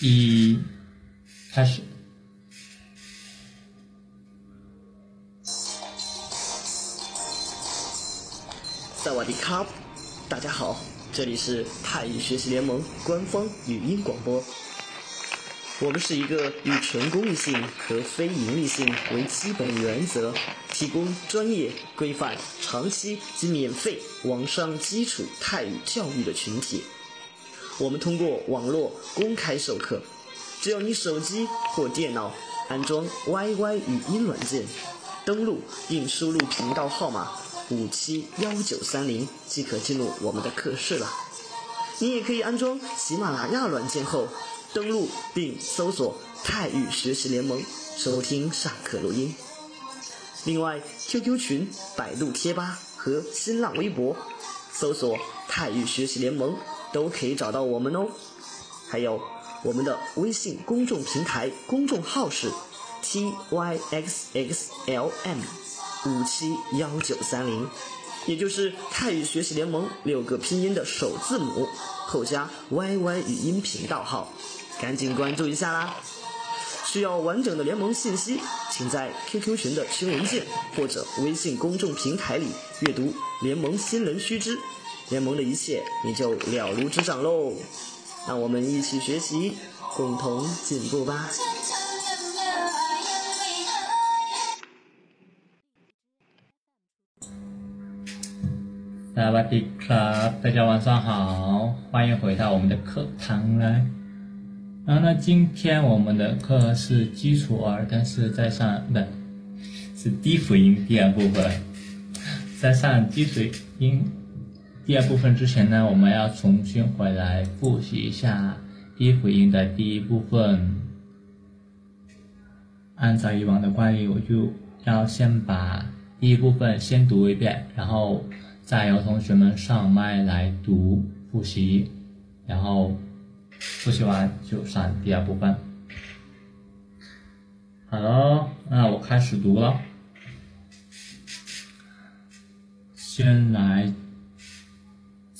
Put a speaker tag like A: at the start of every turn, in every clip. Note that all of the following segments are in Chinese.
A: 一，开始。
B: 萨瓦迪卡，大家好，这里是泰语学习联盟官方语音广播。我们是一个以纯公益性和非盈利性为基本原则，提供专业、规范、长期及免费网上基础泰语教育的群体。我们通过网络公开授课，只要你手机或电脑安装 YY 语音软件，登录并输入频道号码五七幺九三零，即可进入我们的课室了。你也可以安装喜马拉雅软件后。登录并搜索“泰语学习联盟”，收听上课录音。另外，QQ 群、百度贴吧和新浪微博搜索“泰语学习联盟”都可以找到我们哦。还有我们的微信公众平台公众号是 tyxxlm 五七幺九三零，也就是泰语学习联盟六个拼音的首字母后加 YY 语音频道号。赶紧关注一下啦！需要完整的联盟信息，请在 QQ 群的群文件或者微信公众平台里阅读联盟新人须知，联盟的一切你就了如指掌喽！让我们一起学习，共同进步吧！
A: 萨瓦迪卡，大家晚上好，欢迎回到我们的课堂来。然后呢，今天我们的课是基础二，但是在上不，是低辅音第二部分。在上基础音第二部分之前呢，我们要重新回来复习一下低辅音的第一部分。按照以往的惯例，我就要先把第一部分先读一遍，然后再由同学们上麦来读复习，然后。复习完就上第二部分。好了，那我开始读了。先来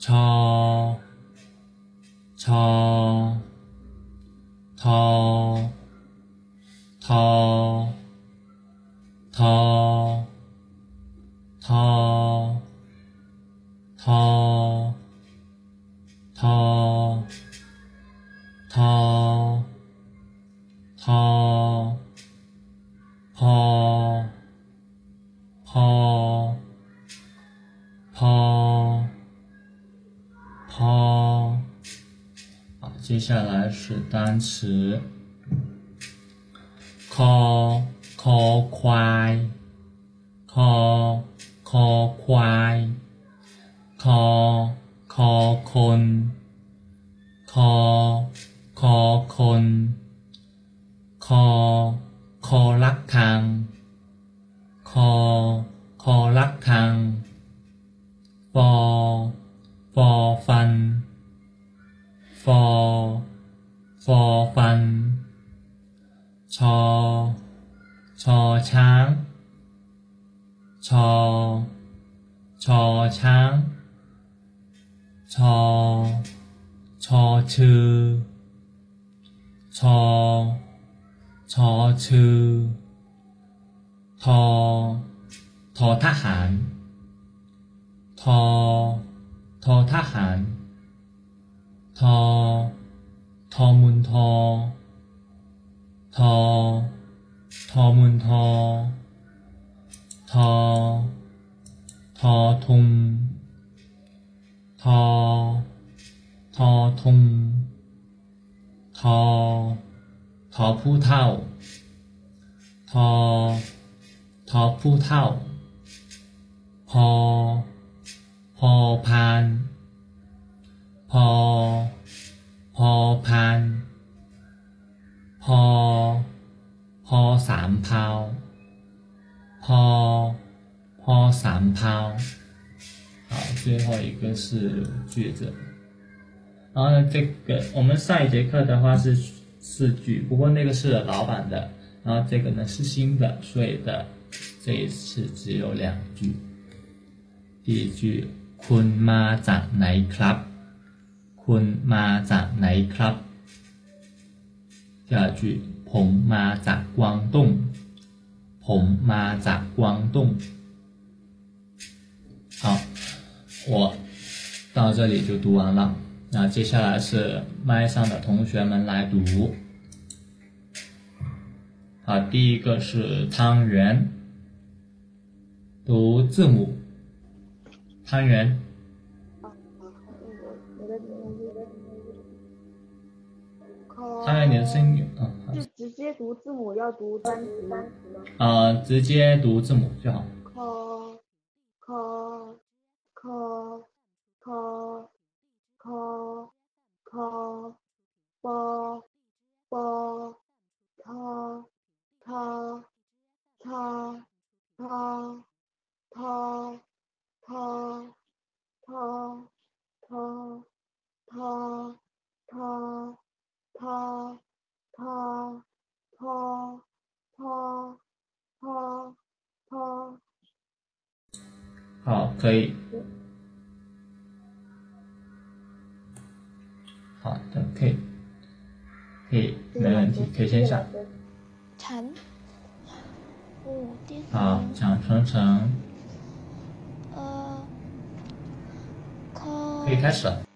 A: 叉叉涛涛涛涛涛涛涛接下来是单词，call call ค เท่าพอพอพานพอพอ พอพันพอพอสามเผาพอพอสามเผา好，最后一个是句子。然后呢，这个我们上一节课的话是四句，不过那个是老板的，然后这个呢是新的，所以的 这一次只有两句。第一句，คุณมาจากไหนครับคุณมาจากไหนครับ第二句，ผมมาจากกวางตุ้งผมมาจากกวางตุ้ง好，我到这里就读完了。那接下来是麦上的同学们来读。好，第一个是汤圆， 读字母。汤圆。汤圆，你的声音啊。
C: 就直接读字母，要读单词吗？
A: 啊，直接读字母就好。
C: 科科科科科科波波他他他他他他他他他他他他他他他他。
A: 好，可以。好的，可以，可以，没问题，可以先下。
D: 蝉，蝴蝶。
A: 好，讲成成。可以开始了。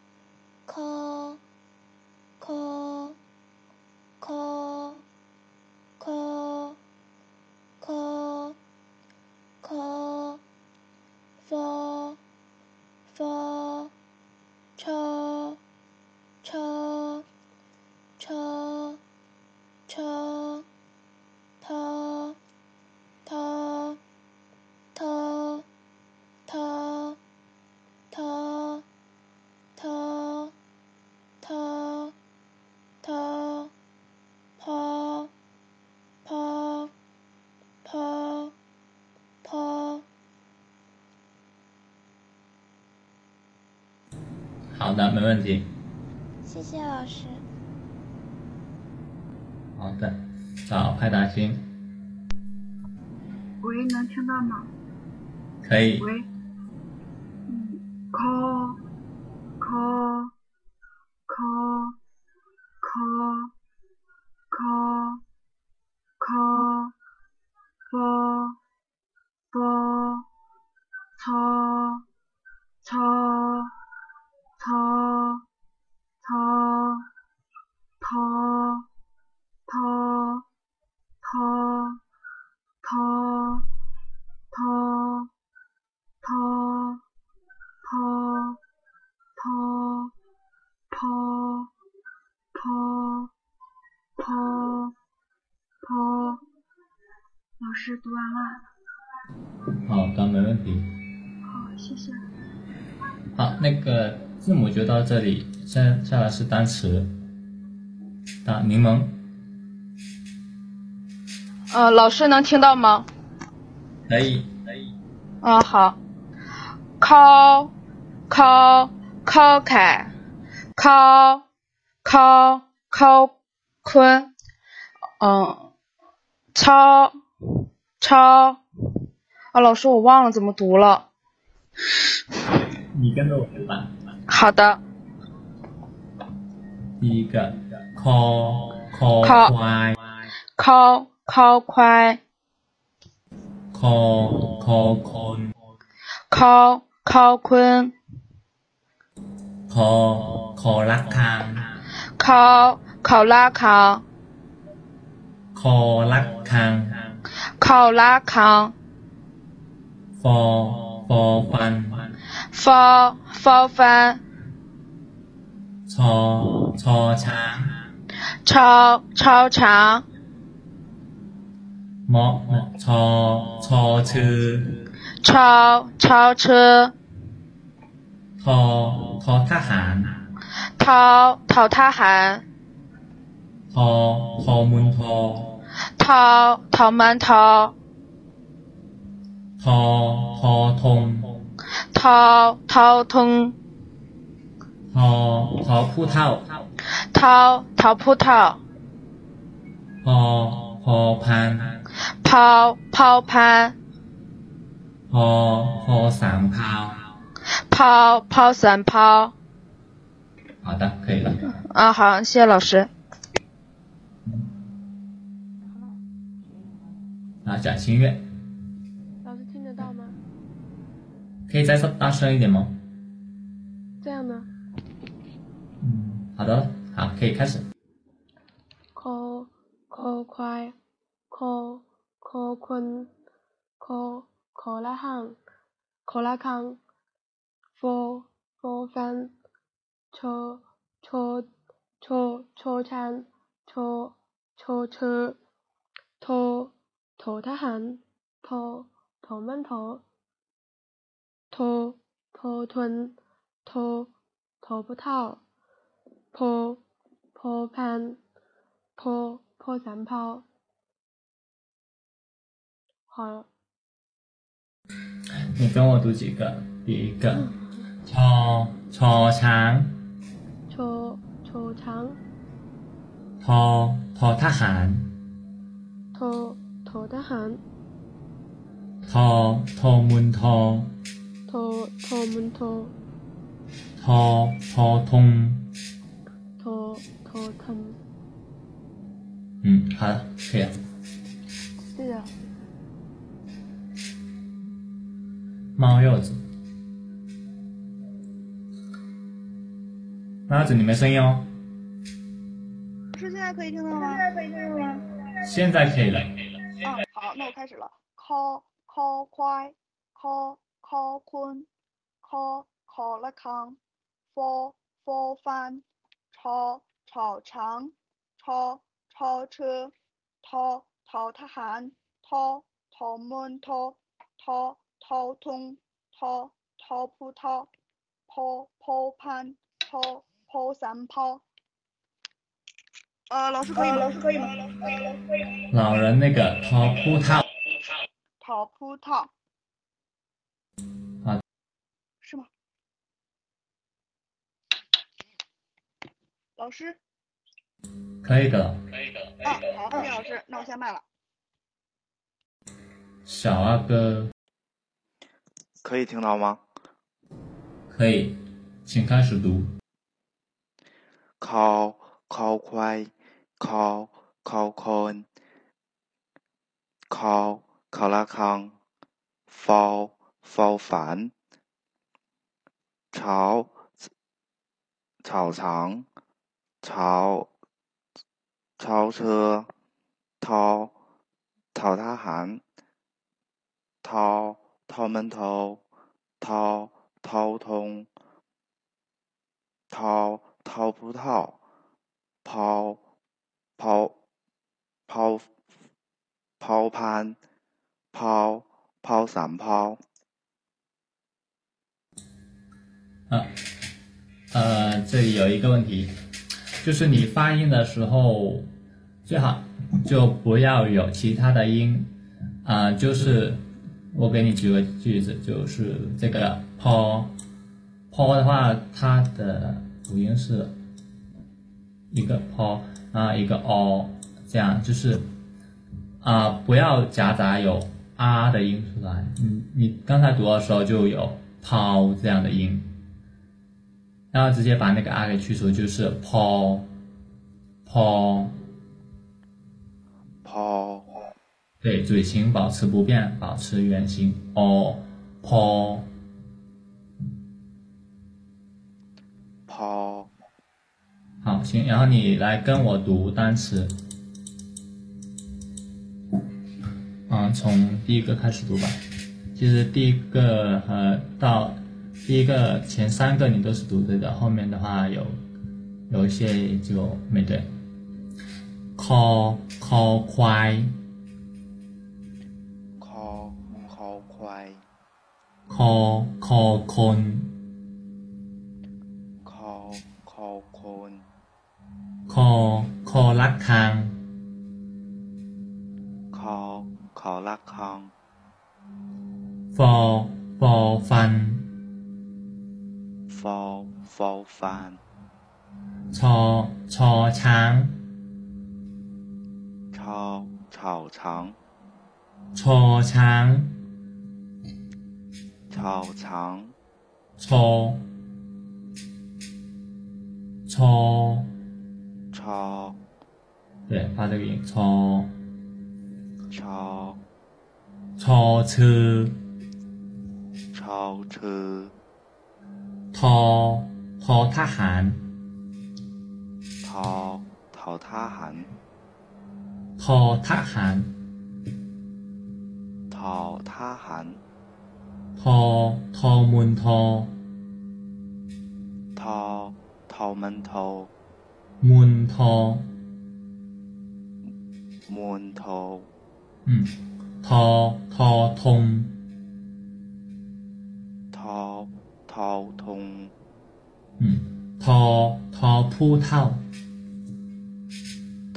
A: 没问题。这里，接下来是单词。打柠檬。
E: 呃，老师能听到吗？
A: 可以，可以。
E: 嗯，好。靠，靠，靠凯，靠，靠，靠坤。嗯，超，超。啊，老师，我忘了怎么读了。
A: 你跟着我读吧。
E: 好的。
A: 一个考考快，
E: 考考快，
A: 考考昆，
E: 考考昆，
A: 考考拉康，
E: 考考拉康，
A: 考拉康，
E: 考拉康
A: ，four four 分
E: ，four four 分，
A: 错。超长，
E: 超超长。
A: 么超超车，
E: 超超车。
A: ทอทอทหาร
E: ท ทททหาร
A: ทอทอมุนทอ
E: ททมันทอ
A: ทอทอทง
E: ทททง 哦好葡萄。掏掏
A: 葡萄。哦好盘抛抛盘哦好
E: 散炮抛抛散抛
A: 好的可以了
E: 啊好谢谢老师
A: 啊蒋欣月
F: 老师听得到吗
A: 可以再大声一点吗
F: 这样
A: 的好的，好，可以开始。
F: 可可快，可可困，可可拉行，可拉康，佛佛饭，车车车车餐，车车车，拖拖他行，拖拖门拖，拖拖吞，拖拖不套。ชโชชันโชโชเชอโทโถทหารโทโถมันโถโทโททวนโทโถผู้เฒ่าโพโพพัน 破破三炮，好了，
A: 你跟我读几个？第一个，ชชอช้าง
F: โชโชช้าง
A: ทอทอทหาร
F: โทโถทหาร
A: ทอทอมุนทอ
F: โทโทมุนโท
A: ทอทอทง
F: โท 我。
A: 嗯，好，可以。
F: 对的。
A: 猫柚子，猫柚子你没声音哦。
C: 是现在可以听到吗？现在可以听到吗？
A: 现在可以了，
C: 可以了。嗯，好，那我开始了。Call call 快，call call 困，call call 了康，call fall 翻，超。คังฟฟฟันชชช้างชชเชอทททหารททมนททททงททผู้เฒ่าพพพันพพ三炮。呃，老师可以吗？老师可以吗？
A: 老人那个ทอผู้เท่า
C: 讨葡萄。 老师。
A: 可以的了。
C: 啊，好，谢谢老师，那我下麦了。
A: 小阿哥，
G: 可以听到吗？
A: 可以，请开始读。
G: คคอควายคคคนคคละคังฟฟ反草草场 超超车，掏掏他行，掏掏门头，掏掏通掏掏葡萄，抛抛抛抛攀，抛抛伞抛。
A: 啊，这里有一个问题。就是你发音的时候，最好就不要有其他的音，啊、就是我给你举个句子，就是这个 “po po” 的话，它的读音是一个 “po” 啊，一个 “o”，这样就是啊、不要夹杂有啊的音出来。你你刚才读的时候就有“ “po” ”这样的音。然后直接把那个 r 给去除，就是 po po，
G: 抛
A: 对，嘴型保持不变，保持原形 o po。
G: 抛
A: 好，行，然后你来跟我读单词，嗯，从第一个开始读吧。其实第一个和到第一个前三个你都是读对的，后面的话有有一些就没对。call call ควาย
G: คคอควาย
A: call call คน
G: คคอค
A: คอละคัง
G: คอคอละคัง
A: ฟอฟอ ฟัน
G: ฟอฟอฟัน
A: ชอชอช้าง
G: ชอเฉาช้าง
A: ชอช้าง
G: เฉาช้าง
A: ชอชอ
G: ชอ
A: 对发这个音ชอ
G: ชอ
A: ชอชือ
G: ชอชือ
A: ทอทอทหาร
G: ทอทอทหาร
A: ทอทหาร
G: ทอทหาร
A: ทอทอมุนทอ
G: ทอทอมันโท
A: มุนทอ
G: มูนโท
A: อืมทอทอทง
G: ทอ ทอทง
A: อืมทอทอผู้เท่า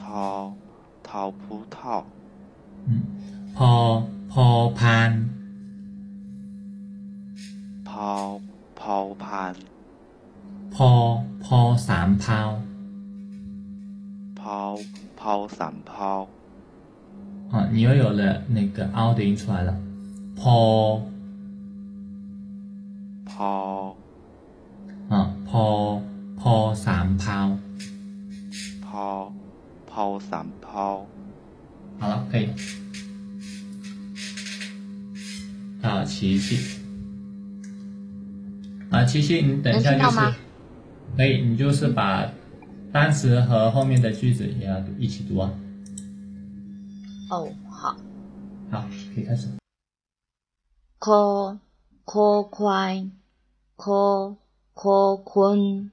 G: ทอทอผู้เท่า
A: อืมพอพอพาน
G: พอพอพัน
A: พอพอสามพาว
G: พอพอสามพอ
A: 啊，你又有了那个凹的音出来了，พอ 抛
G: 嗯抛抛散抛抛抛散抛
A: 好了可以。好琪琪啊琪琪你等一下就是可以你就是把单词和后面的句子也要一起读啊。
H: 哦好。
A: 好可以开始。
H: 哭哭快。科科坤，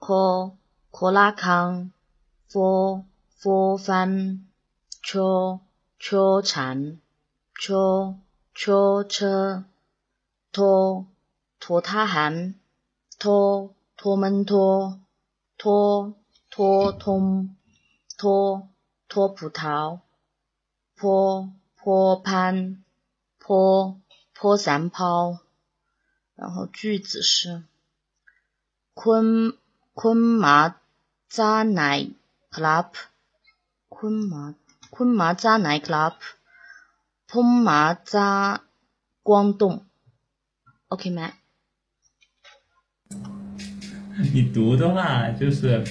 H: 科科拉康，佛佛翻，车车禅，车车车，拖拖他喊，拖拖门拖，拖拖通，拖拖葡萄，坡坡攀，坡坡山抛。然后句子是昆昆麻扎奶 club，昆麻昆麻扎奶 club，พุ่ม马扎光洞，OK 吗？
A: 你读的话就是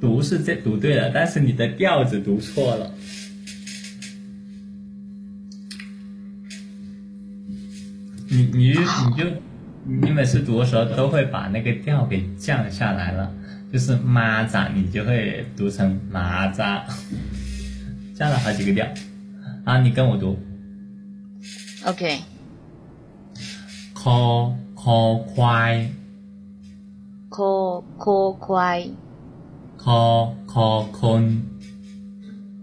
A: 读是这读对了，但是你的调子读错了。你你你就你每次读的时候都会把那个调给降下来了，就是“蚂蚱”，你就会读成“蚂蚱”，降了好几个调。啊！你跟我读
H: ，OK，
A: 科科快，科科快，
H: 科科坤，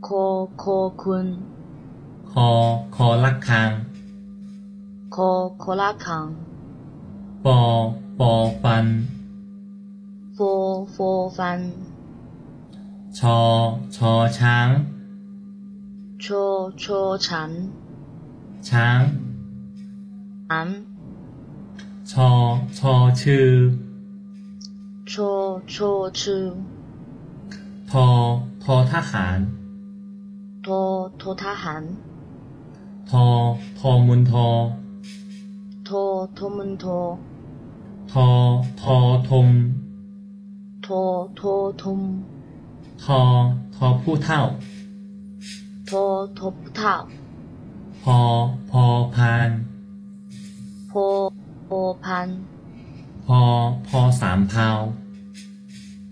H: 科科坤，科科
A: 拉康，科科
H: 拉康。 คั
A: ง
H: คอคอละคัง
A: ปอปอฟัน
H: ฟอฟอฟัน
A: ชอ ชอช้าง
H: ชอชอฉัน
A: ช้าง
H: อัน
A: ชอ ชอชื่อ
H: ชอชอชื่อ
A: ทอ ทอทหาร
H: ทอทอทหาร
A: ทอ ทอมุนทอ
H: ทอทอมันทอ
A: ทอทอทง
H: ทอทอทม
A: ทอทอผู้เท่า
H: ทอทอผู้เท่า
A: พอพอพาน
H: พอพอพัน
A: พอพอสามพาว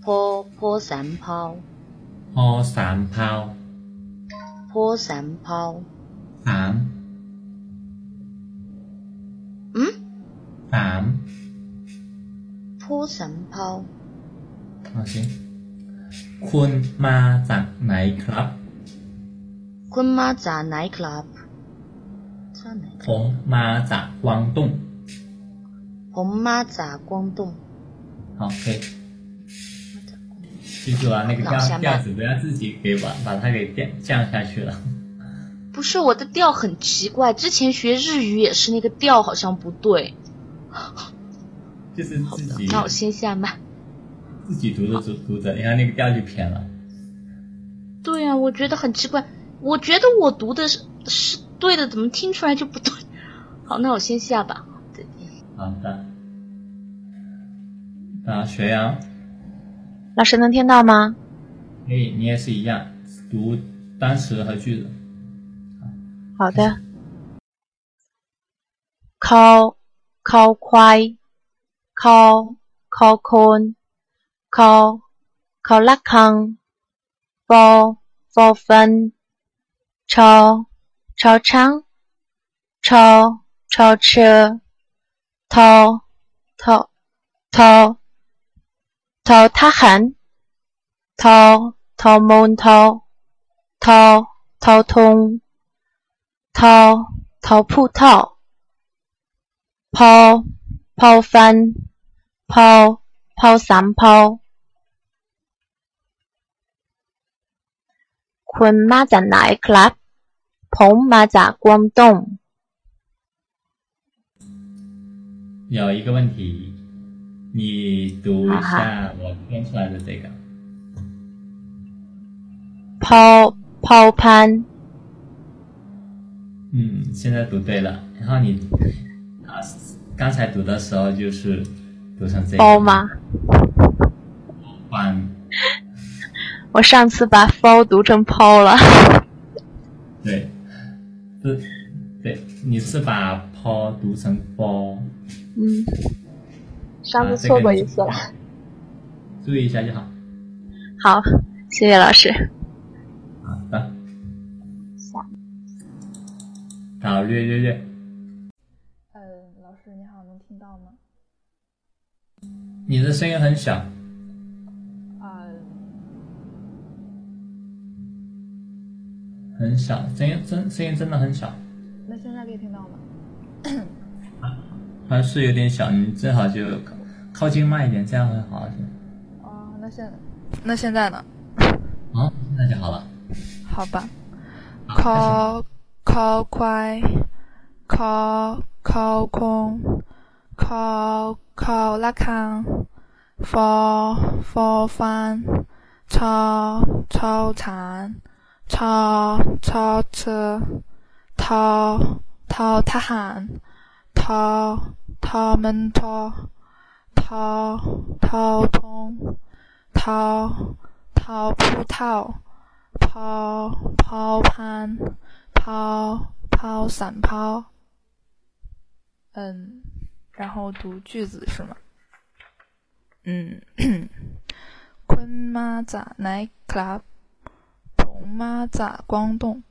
H: พอพอสามเผา
A: พอสามพาว
H: พอสามเผา
A: สาม
H: อืม
A: สาม
H: พอสามเผา
A: โอเคคุณมาจากไหนครับ
H: คุณมาจากไหนครับจากไหน
A: ผมมาจากกวางตุ้ง
H: ผมมาจากกวางตุ้ง
A: 好，可以。
H: มาจากกวางตุ้ง
A: 记住啊，那个调
H: 脑下慢
A: 调子不要自己给把把它给降降下去了。
H: 不是我的调很奇怪，之前学日语也是那个调好像不对。
A: 就是自己
H: 那我先下麦。
A: 自己读着读读着，你看那个调就偏了。
H: 对啊，我觉得很奇怪，我觉得我读的是是对的，怎么听出来就不对？好，那我先下吧。
A: 好的。啊，学阳，
H: 老师能听到吗？
A: 可以，你也是一样，读单词和句子。
H: 好的。call call ค call call con call call la con fall fall fun chao chao chang chao chao che tao tao tao tao ta han tao tao mon tao tao tao tong tao tao pu tao paul อทอทอทหารทอทอมูลทอทอทอทง ทอทอผู้เท่า พอ พอฟัน พอ พอสามพอ คุณมาจากไหนครับ ผมมาจากกวางตุ้ง
A: 有一个问题，你读一下我编出来的这个。
H: พอ พอพัน
A: 嗯，现在读对了。然后你啊， 刚才读的时候就是读成这个。
H: ฟอ吗？
A: 换
H: 我上次把 f 读成抛了。
A: 对，是，对，你是把抛读成包
H: 嗯，
A: 上次错过一次了，注意一下就好。
H: 好，谢谢老师。
A: 好的。好，略略略。
I: 嗯，老师你好，能听到吗？
A: 你的声音很小。
I: 啊
A: 很小声音真声音真的很小。
I: 那现在可以听到吗？
A: 还是有点小你最好就靠近慢一点这样会好一
I: 哦那现那现在呢？
A: 啊那就好了。
I: 好吧。call call 快 call call 空 call 错拉砍，错错翻，错错铲，错错车，掏掏塌陷，掏掏门掏，掏掏通，掏掏葡萄，抛抛盘，抛抛散抛。嗯。然后读句子是吗？嗯，坤妈咋奶 club？彭妈咋光动？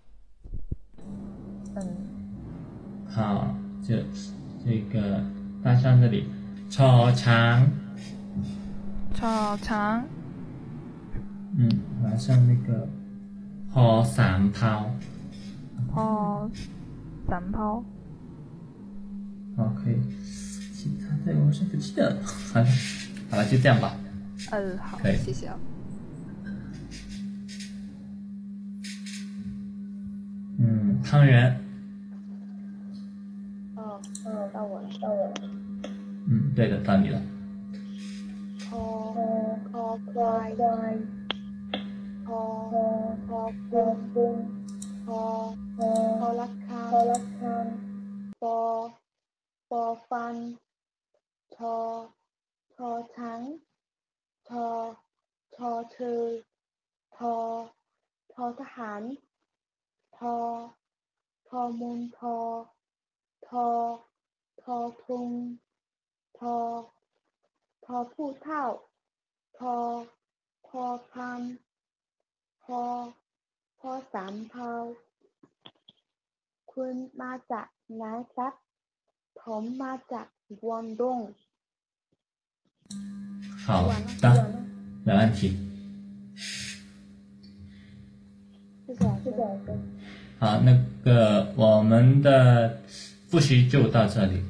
I: 嗯，
A: 好，这这个大象这里，草长，
I: 草长，
A: 嗯，晚上那个，河三涛，
I: 河三涛，
A: 好，可以。其他的我是不记得了，好的，好了，就这样吧。
I: 嗯，好
A: 可以，
I: 谢谢啊。
A: 嗯，汤圆，
J: 哦，哦，到我了，到我了。
A: 嗯，对的，到你了。
J: คอคอควายคอคอคุนคอคอละคังปอปอฟันช อ ชอช้าง ชอ ชอเชอทอ ทอทหาร ทอ ทอมูลทอ ทอ ทอทุงทอ ทอผู้เท่า ทอพอพันพอพอสามเภาคุณมาจากไหนครับผมมาจากกวางตุ้ง
A: 好的，没问题。
J: 谢谢，谢谢老师。
A: 好，那个我们的复习就到这里，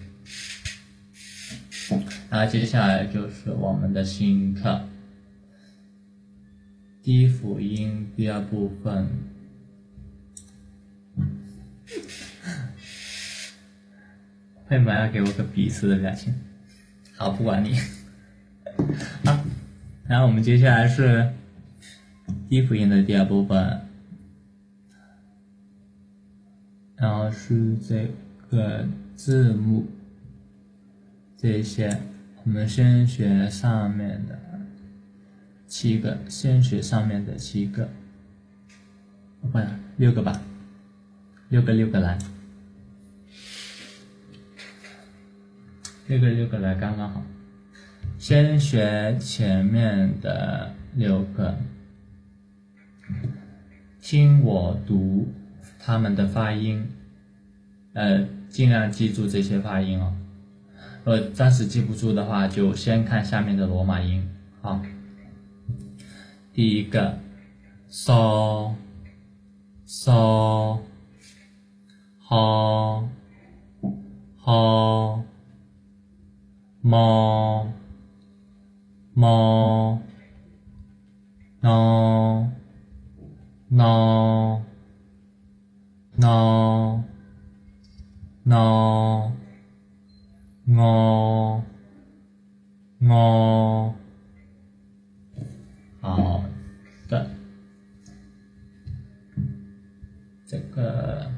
A: 然后接下来就是我们的新课。低辅音第二部分。为什么要给我个鄙视的表情。好，不管你。好，然后我们接下来是低辅音的第二部分，然后是这个字幕，这些我们先学上面的七个，先学上面的七个，不，六个吧，六个六个来。六个六个来刚刚好，先学前面的六个，听我读他们的发音，呃，尽量记住这些发音哦。呃，暂时记不住的话，就先看下面的罗马音。好，第一个，so so，好，好。么。么喏喏喏喏我我好的，这个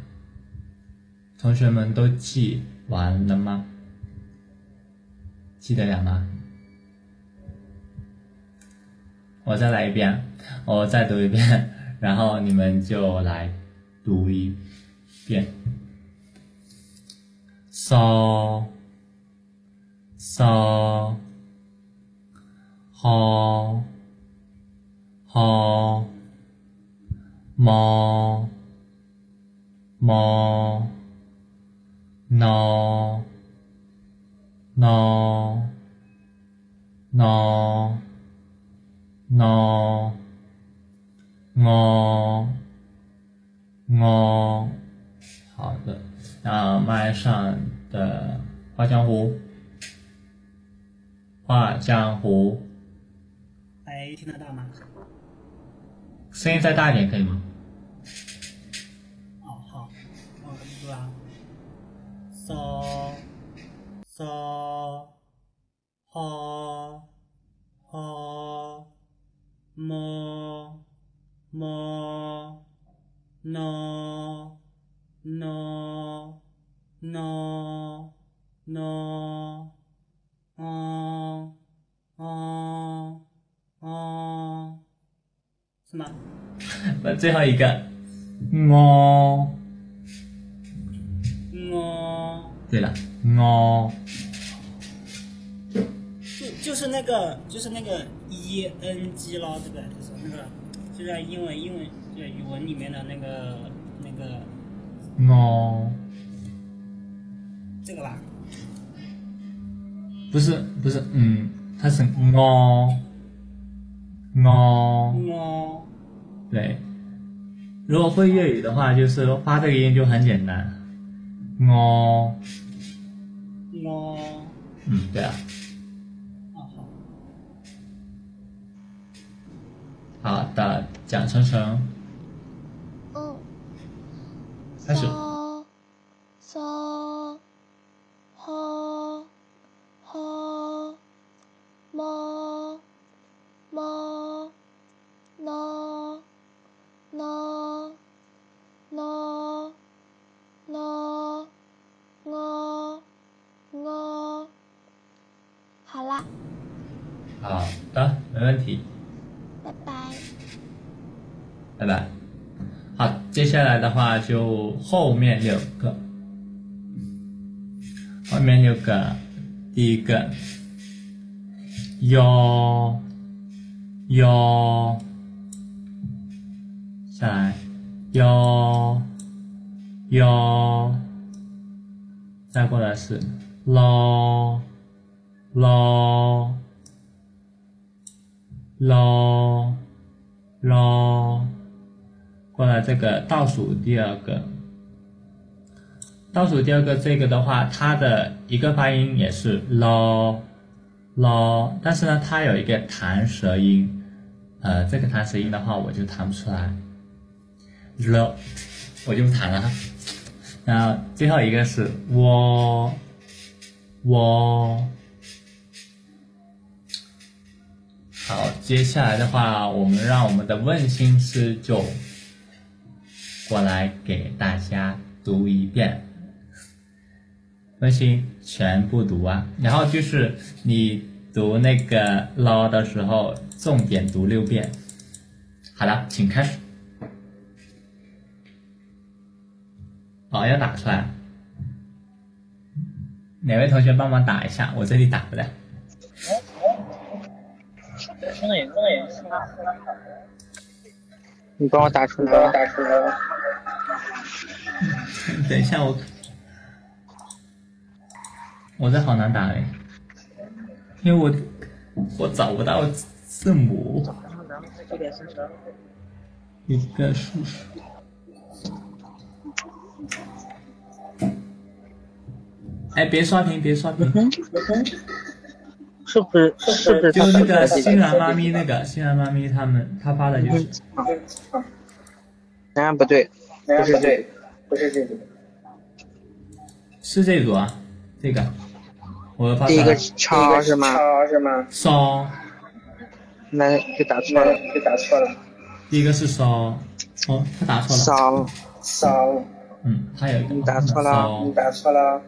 A: 同学们都记完了吗？记得了吗？我再来一遍，我再读一遍，然后你们就来读一遍。so so 好好么么 no no no no 我我好的，那麦上的画江湖，画江湖，
K: 哎，听得到吗？
A: 声音再大一点可以吗？
K: 哦，好，我读啊，so so 好好么么 no no no no 嗯嗯嗯，是吗？
A: 那最后一个，我，
K: 我
A: 对了，我，
K: 就就是那个就是那个 e n g 咯，对不对？就是那个就在英文英文就语文里面的那个那个
A: no，
K: 这个吧？
A: 不是不是，嗯，它是 no no
K: no
A: 对。如果会粤语的话，就是发这个音就很简单，no
K: no
A: 嗯，对啊。
K: 哦好。
A: 好的，蒋晨晨，
L: 嗯。
A: 开始。
L: so ho ho mo mo no no no no ngo ngo 好啦，
A: 好的，没问题，
L: 拜拜。
A: 拜拜。好，接下来的话就后面六个，后面六个，第一个，哟哟，下来，哟哟，再过来是咯咯咯咯。过来这个倒数第二个，倒数第二个这个的话，它的一个发音也是咯咯，但是呢，它有一个弹舌音，呃，这个弹舌音的话，我就弹不出来。了，我就不弹了。然后最后一个是我，我。好，接下来的话，我们让我们的问心师就过来给大家读一遍。温馨全部读啊，然后就是你读那个捞的时候，重点读六遍。好了，请开始。哦，要打出来。哪位同学帮忙打一下？我这里打不了。
M: 你帮我打出来。打出来。
A: 等一下，我我这好难打哎，因为我我找不到字母。一个数数。哎，别刷屏，别刷屏。
M: 是不是？是不是？
A: 就那个新兰妈咪，那个新兰妈咪他们他发的就是。
M: 答案不对，不是这，不是这组。
A: 是这组啊，这个。我发
M: 第一个叉是吗？叉是吗？
A: 烧。
M: 那就打错了，就打错了。
A: 第一个是烧，哦，他打错了。
M: 烧烧。
A: 嗯，他有一个。
M: 你打错了，你打错了。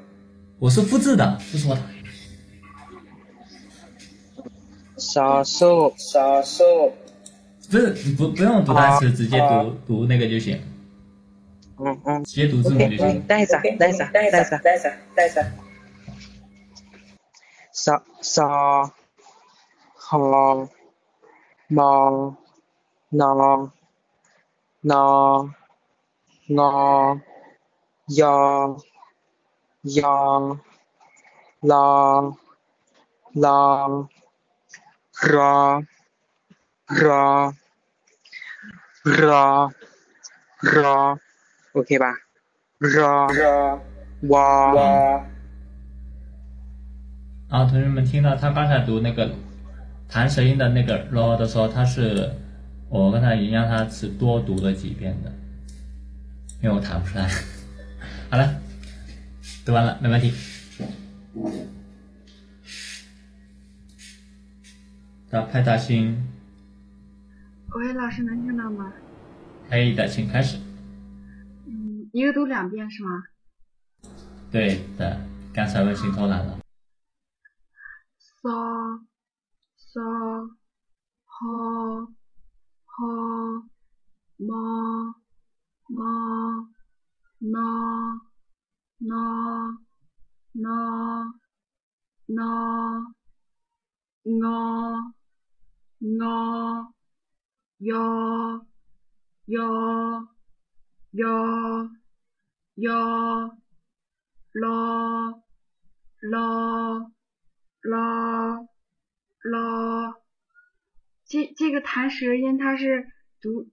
A: 我是复制的，不是我打。
M: 杀手，杀手，
A: 不是不不用读单词，直接读读那个就行。
M: 嗯嗯，
A: 直接读字母就行。
M: 带一下，带一下，带一下，带一下，带一下。杀杀，好，猫，挠，挠，挠，呀，呀，啦，啦。ra ra ra ra OK 吧？ra ra 哇哇。
A: 然后同学们听到他刚才读那个弹舌音的那个 r 的时候，他是我刚才已经让他是多读了几遍的，因为我弹不出来。好了，读完了，没问题。派大星。
N: 喂，老师能听到吗？
A: 可以的，请开始。
N: 嗯，一个读两遍是吗？
A: 对的，刚才微信偷懒了。
N: 嗦嗦呵呵么么呢呢呢呢呢。ngơ yo yo yo lo lo lo lo 这这个弹舌音它是读，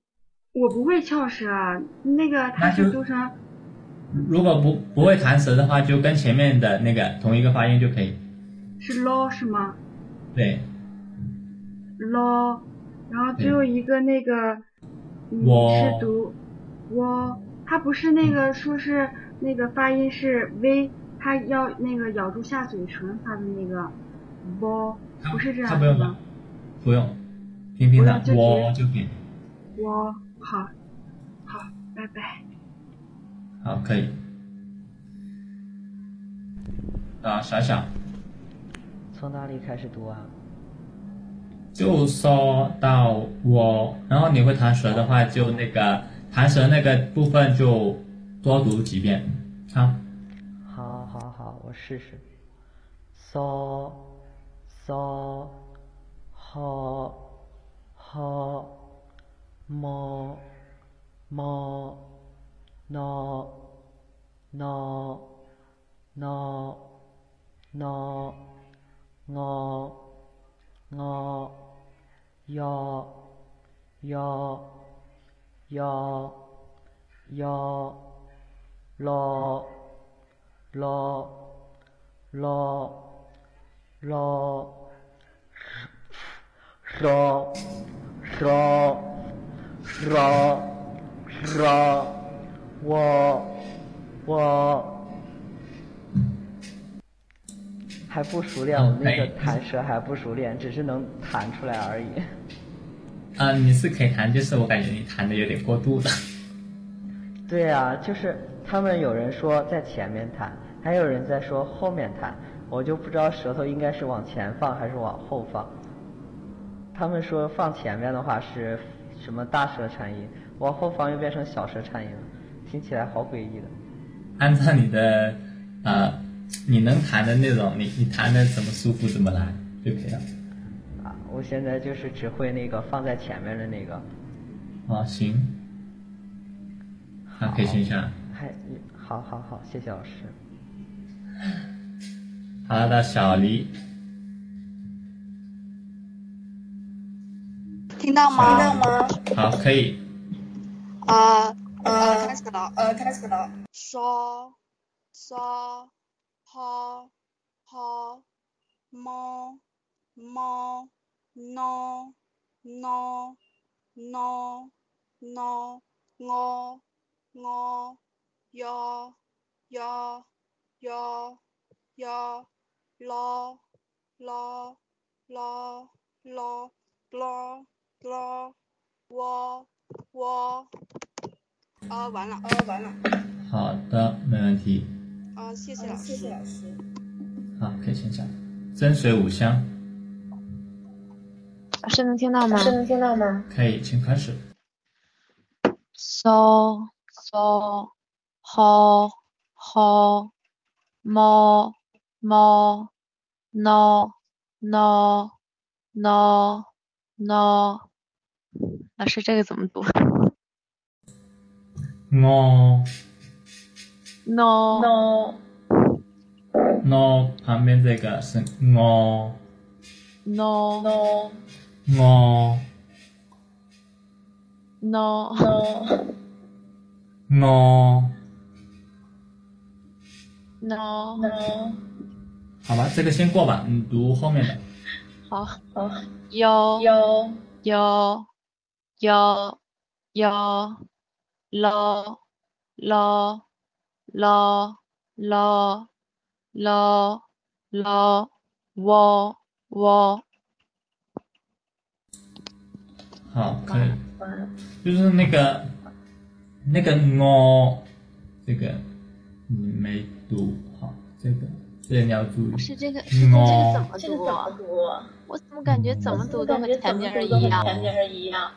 N: 我不会翘舌，那个它是读成。
A: 如果不不会弹舌的话，就跟前面的那个同一个发音就可以。
N: 是 lo 是吗？
A: 对。
N: lo，然后最后一个那个，是读我，它不是那个说是那个发音是 v，他要那个咬住下嘴唇发的那个 v，不是这样
A: 的吗？不用，平平的我就可以。
N: 我好，好，拜拜。
A: 好，可以。啊，想想。
O: 从哪里开始读啊？
A: 就说到我，然后你会弹舌的话，就那个弹舌那个部分就多读几遍，好。
O: 好，好，好，我试试。嗦，嗦，呵，呵，么，么，呢，呢，呢，呢，呢。ngọ yo yo yo yo lo lo lo lo ro 说说说，我我还不熟练，我那个弹舌还不熟练，只是能弹出来而已。
A: 啊，你是可以弹，就是我感觉你弹的有点过度了。
O: 对啊、就是他们有人说在前面弹，还有人在说后面弹，我就不知道舌头应该是往前放还是往后放。他们说放前面的话是什么大舌颤音，往后放又变成小舌颤音了，听起来好诡异的。
A: 按照你的呃，你能弹的那种，你你弹的怎么舒服怎么来就可以了。
O: 啊，我现在就是只会那个放在前面的那个。
A: 啊，行，那可以先下。
O: 还好好好，谢谢老师。
A: 好的，小黎，
C: 听到吗？听到吗？
A: 好，可以。
C: 啊呃，开始了，呃，开始了。说说好好么么 no no no no 我我要要要要了了了了了了我我哦完了哦完了。
A: 好的，没问题。
C: 呃谢谢老师。谢谢老师。
A: 好，可以先讲。真水五香，
P: 老师能听到吗？
Q: 能听到吗？
A: 可以，请开始。
P: so so ho ho mo mo no no no no，老师这个怎么读
A: 我
P: ？no
Q: no
A: no 旁边这个是我
P: no
Q: no
A: 我
P: no
Q: no，no，no
A: 好吧，这个先过吧，你读后面的。
P: 好，
Q: 好。
P: 有。
Q: 有。
P: 有。有。有。了了了了了了我我
A: 好，可以。就是那个那个我，这个你没读好，这个这个你要注意。
P: 是这个是这个
A: 我
P: 怎么
Q: 这个怎么
P: 读啊？我怎么感觉怎么读都和前面儿一样？
Q: 前面儿一样。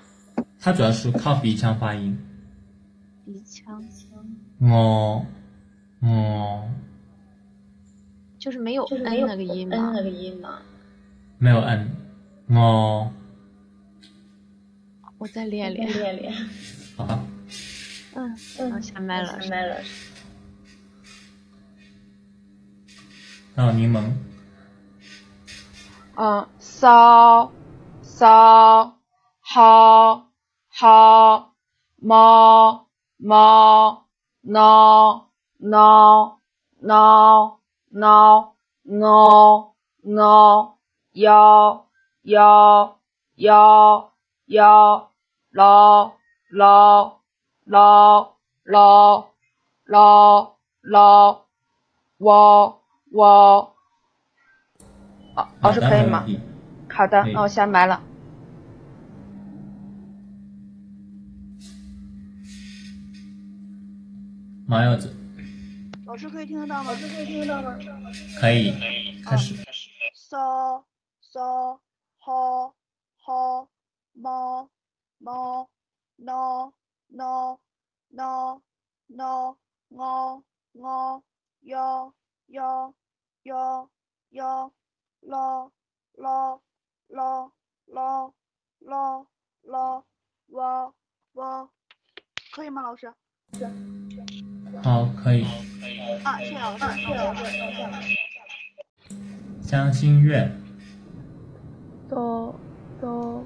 A: 它主要是靠鼻腔发音。
P: 鼻腔
A: 腔。哦哦
P: 就是没有
Q: 就是
P: n
Q: 没有
P: 那个音
Q: n
P: 嘛
Q: 那？个音吗。
A: 没有 n，我
P: 我再练练。
Q: 练练。
A: 好吧。
P: 嗯，
Q: 嗯
P: 好，下麦了。
Q: 下麦了。
A: 还有柠檬，
E: 嗯，so so 好好 mo mo no no no no no no 有有有有喽喽喽喽喽喽我我。哦，老师可以吗好的，那我先埋了。
A: 麻柚子
C: 老师可以听得到吗？老师可以听得到吗
A: 可以开始。
C: ？so so 好好 mo mo no no no no 我我有有有有了了了了了了我我可以吗，老师？
A: 好，可以。
C: 啊，谢谢老师，谢谢老师。
A: 江心月
E: ，do do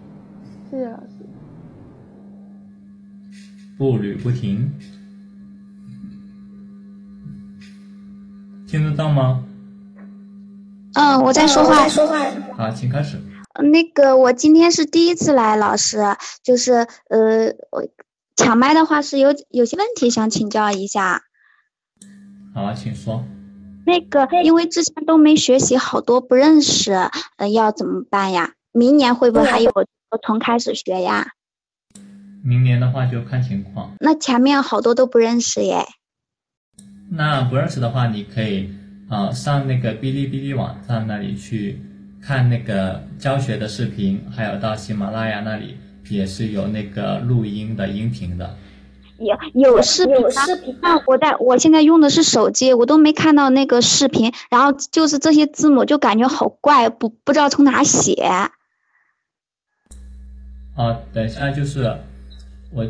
D: 谢谢老师。
A: 步履不停，听得到吗？
R: 嗯，我在说话。
A: 说话。好，请开始。
R: 那个，我今天是第一次来，老师，就是呃，我抢麦的话是有有些问题想请教一下。
A: 好，请说。
R: 那个，因为之前都没学习，好多不认识，呃，要怎么办呀？明年会不会还有从开始学呀？
A: 明年的话就看情况。
R: 那前面好多都不认识耶。
A: 那不认识的话，你可以啊上那个哔哩哔哩网站那里去看那个教学的视频，还有到喜马拉雅那里也是有那个录音的音频的。
R: 有有视频，那我在我现在用的是手机，我都没看到那个视频，然后就是这些字母就感觉好怪，不不知道从哪写。
A: 啊，等一下就是我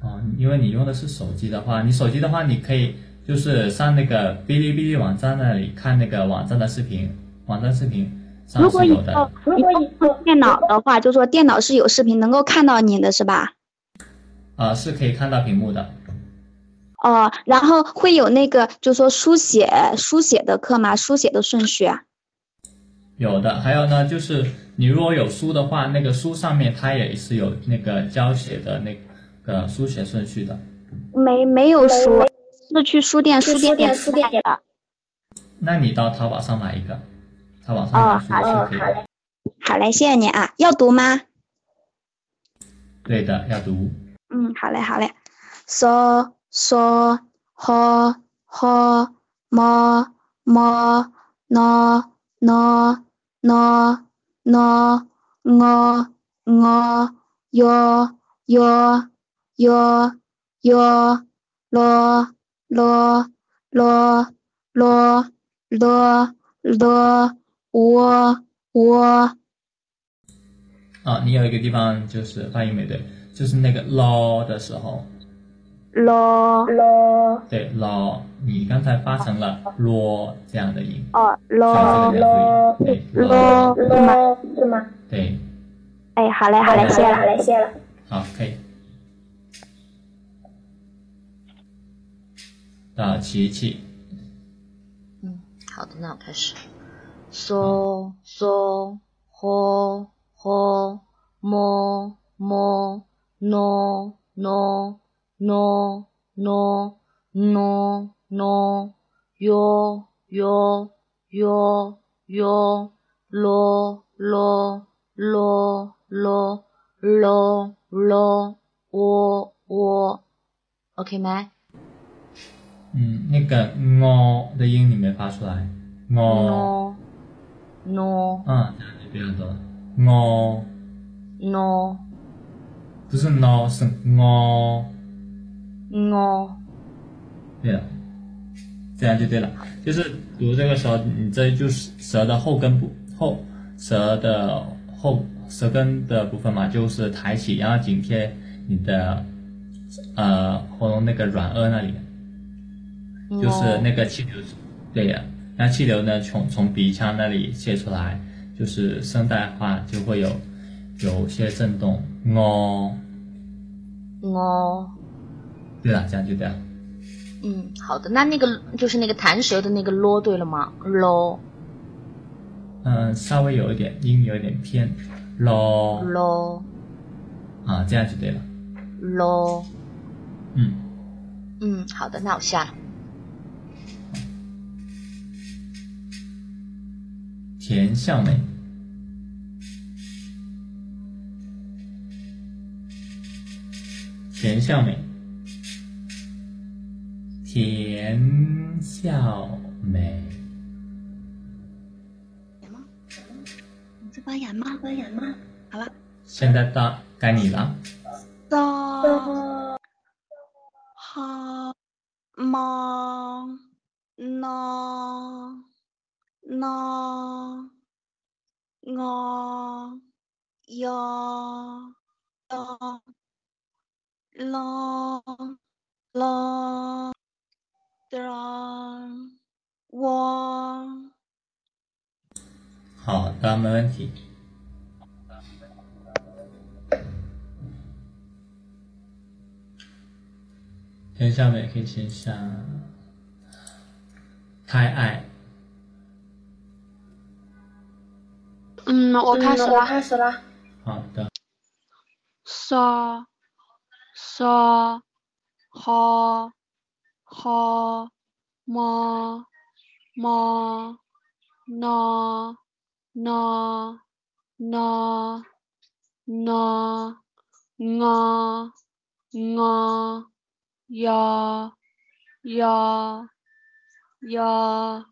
A: 啊，因为你用的是手机的话，你手机的话你可以就是上那个哔哩哔哩网站那里看那个网站的视频，网站视频上是有的。
R: 如果你用电脑的话，就说电脑是有视频能够看到你的是吧？
A: 啊，是可以看到屏幕的。
R: 哦，然后会有那个，就说书写书写的课吗？书写的顺序？
A: 啊有的，还有呢，就是你如果有书的话，那个书上面它也是有那个教写的那个书写顺序的。
R: 没没有书，是去书店书店
L: 书店
R: 的。
A: 那你到淘宝上买一个，淘宝上买书就可以了。
R: 好嘞，谢谢你啊，要读吗？
A: 对的，要读。
R: 嗯，好嘞，好嘞。so so ho ho mo mo no no no 那我我哟哟哟哟咯咯咯咯咯咯我我
A: 啊，你有一个地方就是发音没对，就是那个咯的时候。
R: ，law law
A: 对 law，你刚才发成了 law 这样的音，
R: 哦 law
A: law 对
R: law 是吗？
L: 是吗？
A: 对，
R: 哎，好嘞，好嘞，谢了，
L: 好嘞，谢了。
A: 好，可以。到琪琪。
H: 嗯，好的，那我开始。so so ho ho mo mo no no no no no no yo yo yo yo lo lo lo lo lo lo 我我，OK 吗？
A: 嗯，那个 ngo 的音你没发出来，ngo
H: no，
A: 嗯，这样就比较多了，ngo
H: no。
A: 不是 no 是 ngo
H: ngo，
A: 对了，这样就对了。就是读这个时候，你这就是舌的后根部后舌的后舌根的部分嘛，就是抬起，然后紧贴你的呃喉咙那个软腭那里，就是那个气流，对呀，那气流呢从从鼻腔那里泄出来，就是声带话就会有有些震动。ngo。
H: 哦，
A: 对了，这样就对了。
H: 嗯，好的，那那个就是那个弹舌的那个咯，对了吗？lo。
A: 嗯，稍微有一点音有一点偏，lo。
H: lo。
A: 啊，这样就对了。
H: lo。
A: 嗯。
H: 嗯，好的，那我下了。
A: 田向美。田笑美，田笑美。
R: 你在发言吗？
L: 发言吗？
R: 好了，
A: 现在到该你了。
R: 到哈吗？那那我呀呀
S: 啦啦。是，我
T: 好的，没问题。停一下呗，可以停一下。太爱。
L: 嗯，我开始了。
Q: 开始了。
T: 好的。
L: 说，说好。哈妈妈那那那那啊啊呀呀呀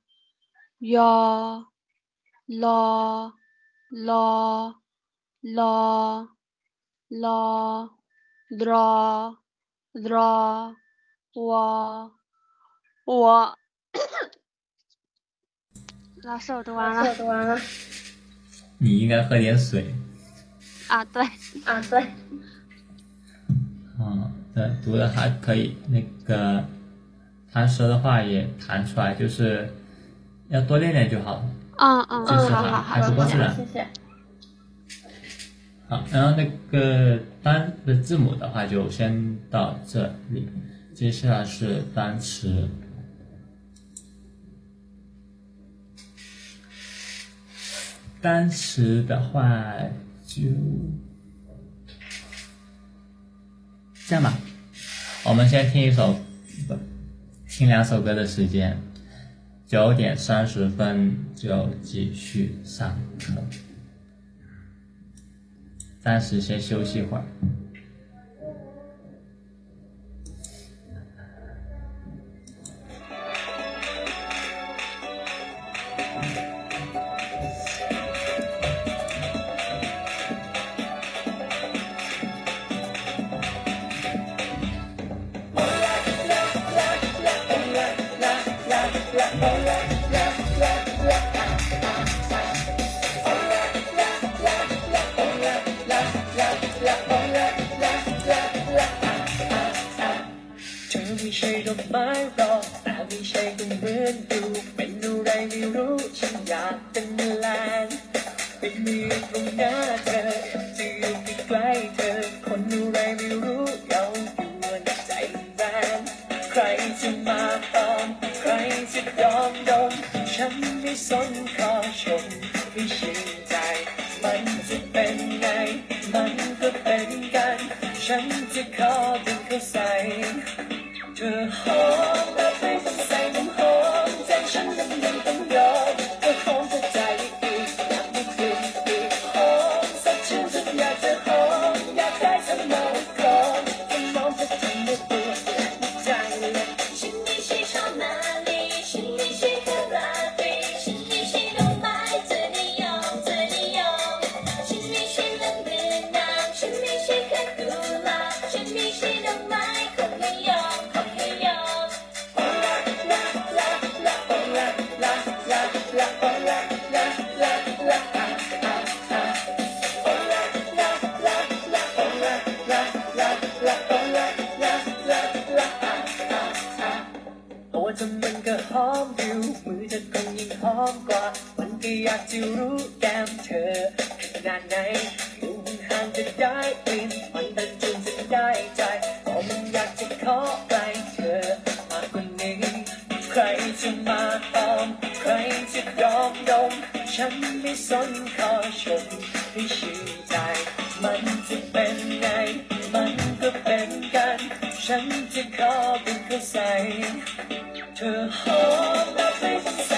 L: 呀啦啦啦啦啦啦。我我老师我读完了。
Q: 我读完了。
T: 你应该喝点水。
L: 啊对。
Q: 啊对。
T: 嗯对读的还可以那个弹舌的话也弹出来就是要多练练就好了
L: 啊
T: 啊嗯
L: 好好
T: 好不过了
Q: 谢谢。
T: 好然后那个单的字母的话就先到这里。接下来是单词。单词的话就这样吧。我们先听一首听两首歌的时间九点三十分就继续上课。暂时先休息会儿。
U: nothing to say to hold that place.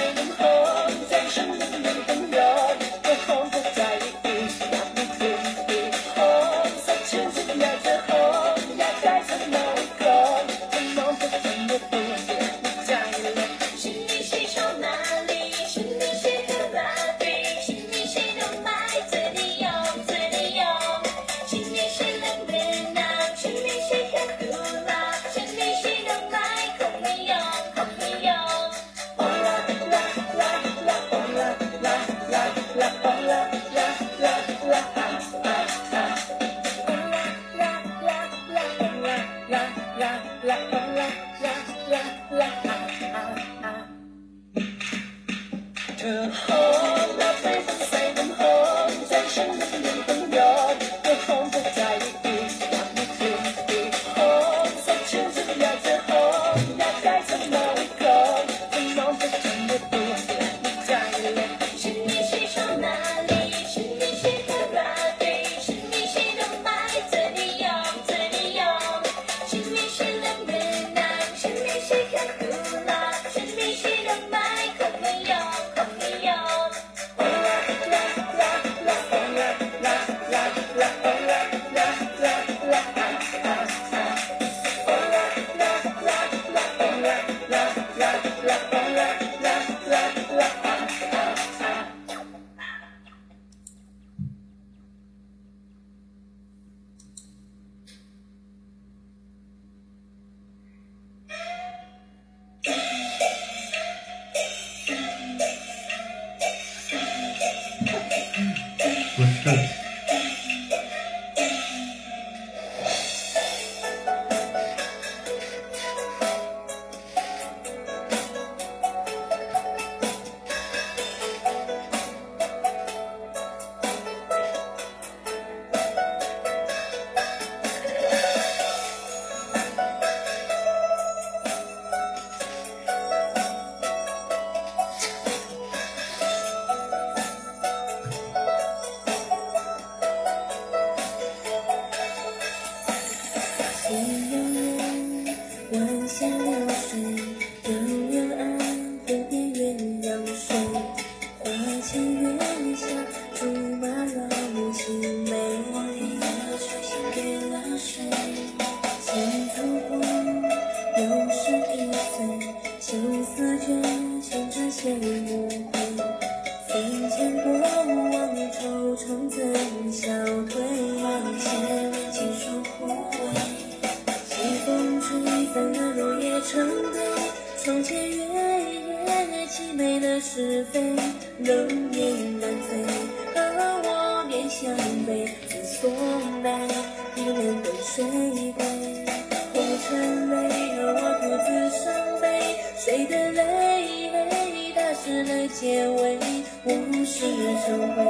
U: 谁的泪，泪打湿了结尾，往事成灰，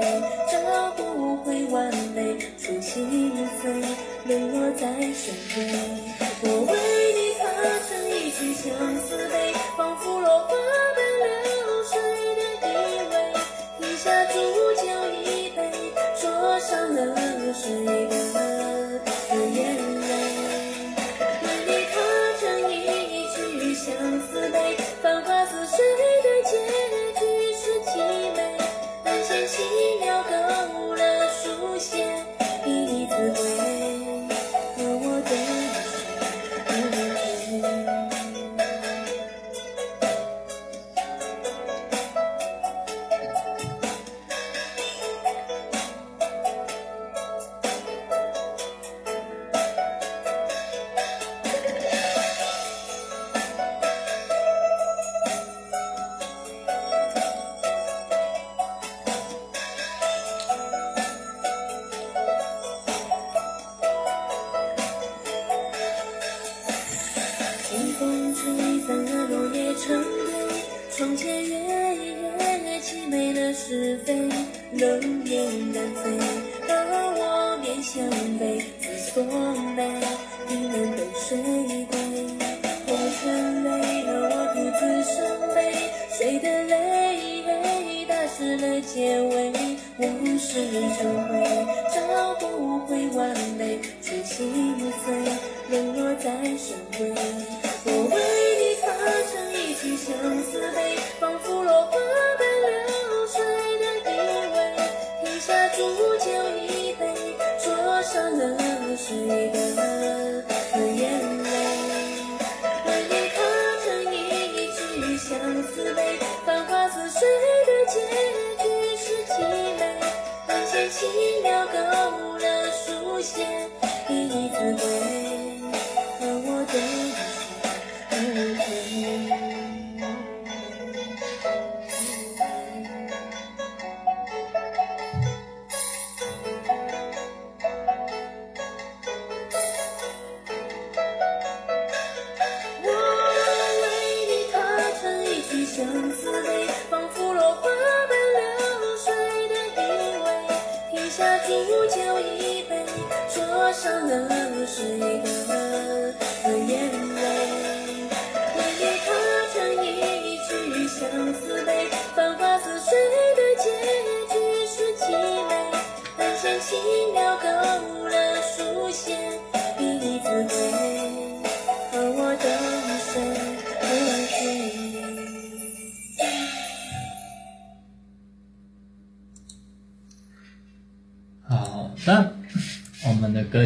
U: 找不回完美，初心碎，泪落在身边。我为你唱成一曲相思悲，仿佛落花般流水的依偎，饮下煮酒一杯，灼伤了谁？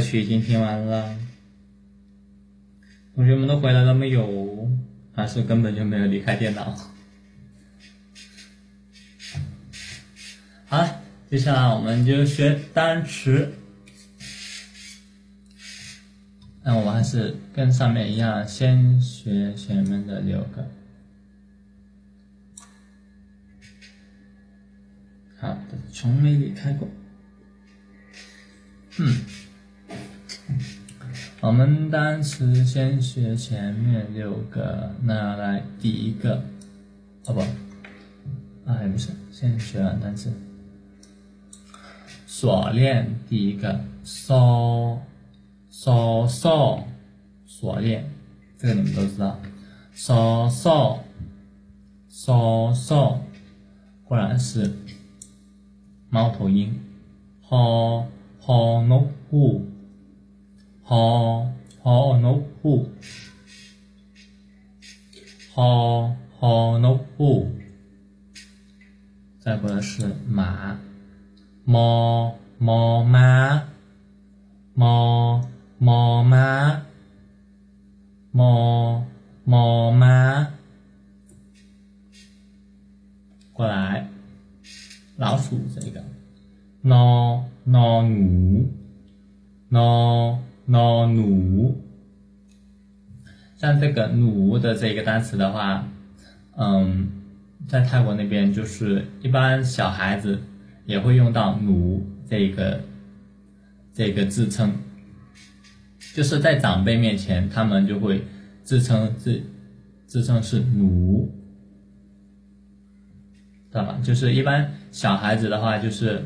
U: 曲
A: 已经听完了，同学们都回来了没有？还是根本就没有离开电脑？好了，接下来我们就学单词。那我们还是跟上面一样，先学前面的六个。好的，从没离开过。嗯，我们单词先学前面六个，那来第一个，哦不，啊还不是，先学完单词。锁链第一个，锁锁锁锁链，这个你们都知道，锁锁锁锁，果然是猫头鹰，好。好老虎，好好老虎，好好老虎。再过来是马，毛毛马，毛毛马，毛毛马。过来，老鼠这个。นอนอ no 像这个奴的这个单词的话，嗯，在泰国那边就是一般小孩子也会用到奴这个这个自称。就是在长辈面前，他们就会自称自自称是奴。知道吧？就是一般小孩子的话，就是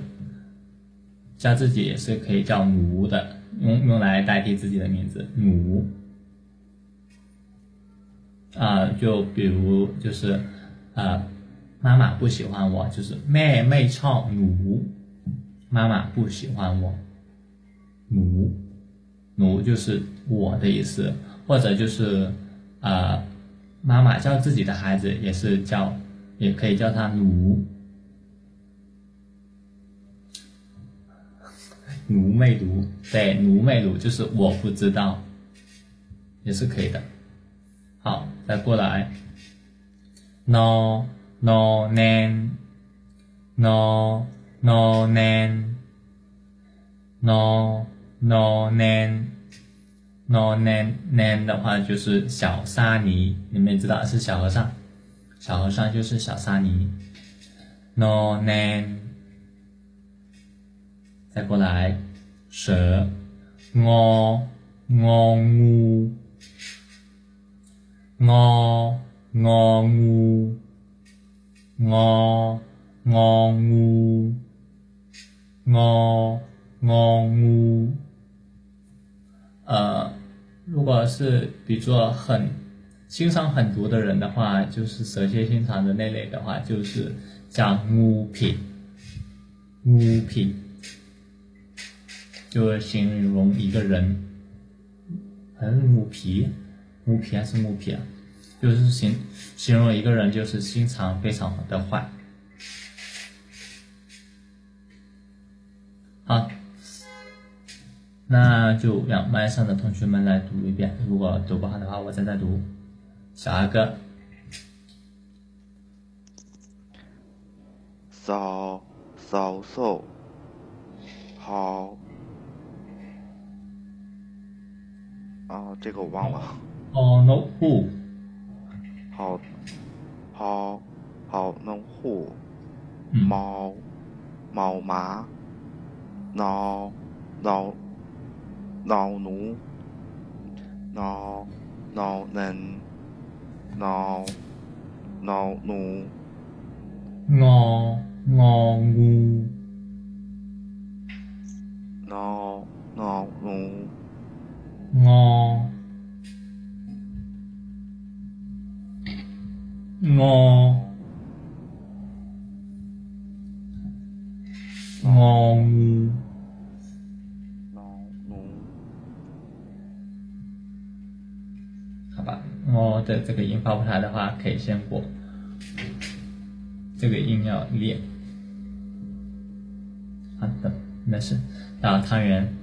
A: 叫自己也是可以叫奴的。用用来代替自己的名字奴。啊，就比如就是呃，妈妈不喜欢我，就是妹妹唱奴，妈妈不喜欢我，奴，奴就是我的意思，或者就是呃，妈妈叫自己的孩子也是叫，也可以叫他奴。奴媚奴，对，奴媚奴就是我不知道，也是可以的。好，再过来，no no nan no no nan no no nan no nan nan 的话就是小沙弥，你们也知道是小和尚，小和尚就是小沙弥，no nan。再过来，蛇，我我乌，我我乌，我我乌，我我乌。呃，如果是比作很心肠很毒的人的话，就是蛇蝎心肠的那类的话，就是叫乌品，乌品。就形容一个人，还是木皮，木皮还是木皮啊？就是形形容一个人就是心肠非常的坏。好，那就让麦上的同学们来读一遍，如果读不好的话，我再再读。小阿哥，
G: 扫扫帚，好。啊，这个我忘了。
A: 哦农户，
G: 好，好，好农户，
A: 嗯
G: 毛，毛麻，挠，挠，挠奴，挠，挠能，挠，挠奴，
A: 我我乌，
G: 挠，งอ 我我我
A: 好吧，我的这个音发不出来的话可以先过，这个音要练。好的，没事，打汤圆。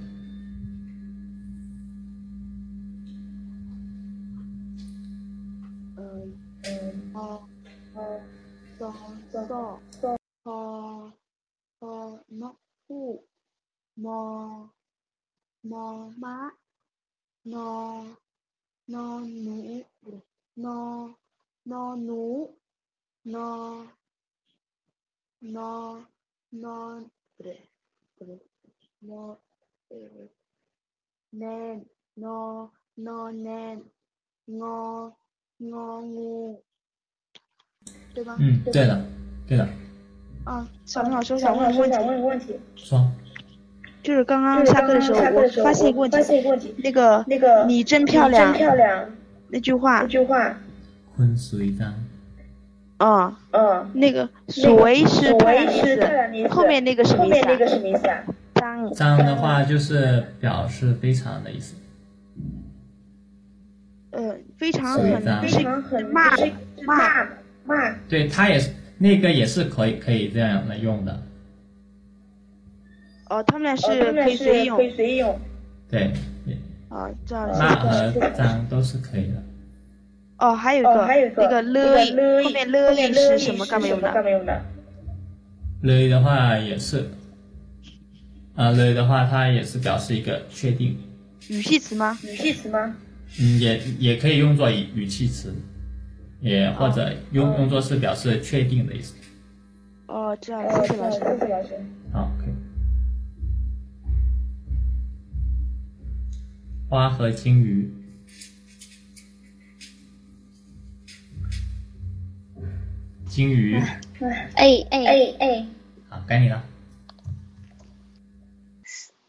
J: 么么妈喏喏奴不对喏喏奴喏喏喏不对不对喏呃 nan 喏喏 nan ngô ngô ngu. 对吧？
A: 嗯，对了，对了，
J: 啊，小明老师，我
Q: 小
J: 想
Q: 明老师，我想问
J: 问个问题，
Q: 个问题，
A: 说，
J: 就是刚刚下课的时候，我发现一个问题
Q: 题，
J: 那个
Q: 那个
J: 你真漂亮，
Q: 漂亮
J: 那句话
Q: 那，句话，
A: 坤随章，
J: 啊，
Q: 嗯，
J: 那个
Q: 那个
J: 谁是后面那个什么意思
Q: 后面那个
J: 啊？
Q: 什么意思啊？
J: 张
A: 章的话就是表示非常的意思。
J: 呃，非常很
Q: 非
J: 是
Q: 常很
J: 骂
Q: 是
J: 骂
Q: 骂骂，
A: 对，它也是那个也是可以可以这样来用的。
J: 哦，他们俩
Q: 哦，
J: 是可以随意用
Q: 是可以随意用，
A: 对，也
J: 啊，这样
A: 骂
J: 是
A: 和张都是可以的。
J: 哦，还有一
Q: 哦，
J: 个
Q: 还有一个
J: 那个
Q: 那
J: 了后面
Q: 后
J: 了意是什么干嘛用的？
Q: 干嘛用的？
A: 了的话也是，啊，了的话它也是表示一个确定，
J: 语气词吗？
Q: 语气词吗？
A: 嗯，也也可以用作语语气词，也或者用、用作是表示确定的意思。
J: 哦，这样，
Q: 哦，
J: 谢谢老师。
Q: 谢谢老师。
A: 好，可以。花和金鱼。金鱼。
V: 哎哎
Q: 哎哎。
A: 好，该你了。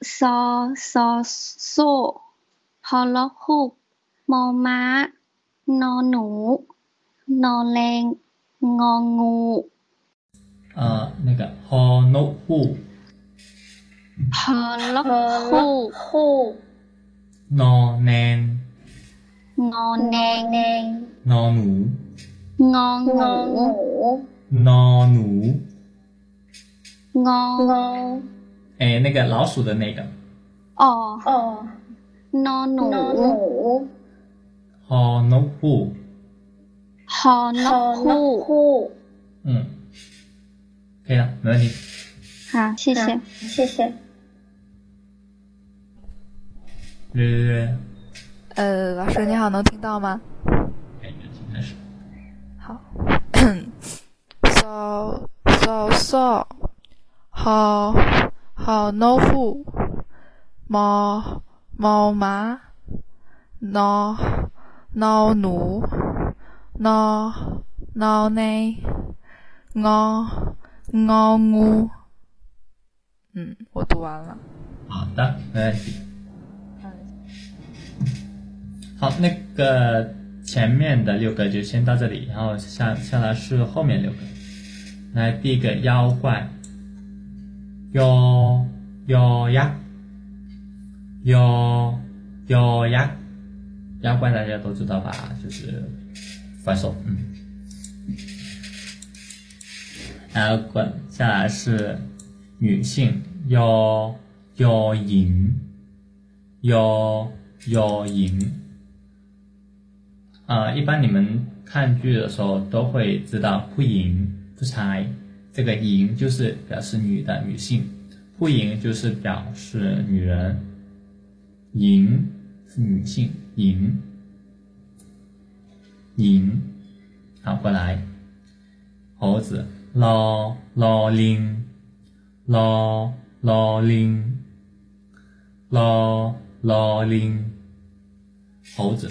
V: so so so hollow hoop mo 呃那个好了后。好了后后 นอแรงงองู
A: 呃，那个 ho no hu
V: ฮอลล์ฮุก
Q: 户
A: no nan
V: งอแนง
A: no หนู
V: งองู
Q: งู
A: no หนู
V: งอ
Q: งู
A: 哎，那个老鼠的那个
V: อ๋อ
Q: 哦
V: นอหนู
Q: นอหนู
A: ho no hu，
V: ฮอน
Q: 好
V: กฮู
Q: 呢
V: ก
A: 嗯，可以了，没问题。
V: 好，谢谢。
Q: 谢谢。
A: 对对对，
I: 呃，老师你好，能听到吗？
A: 可以，开始。
I: 好，so so so，好好 no who，猫猫麻，no 嗯，我读完了。
A: 好的，没问题。好，那个前面的六个就先到这里，然后下下来是后面六个。来，第一个妖怪，妖妖呀，妖妖呀，妖怪大家都知道吧？就是怪兽，嗯。然后滚下来是女性，妖妖淫，妖妖淫。啊、一般你们看剧的时候都会知道ผู้หญิงผู้ชาย，这个淫就是表示女的女性，ผู้หญิง就是表示女人，淫是女性，淫淫。好，过来，猴子，老老林，老老林，老老林，猴子。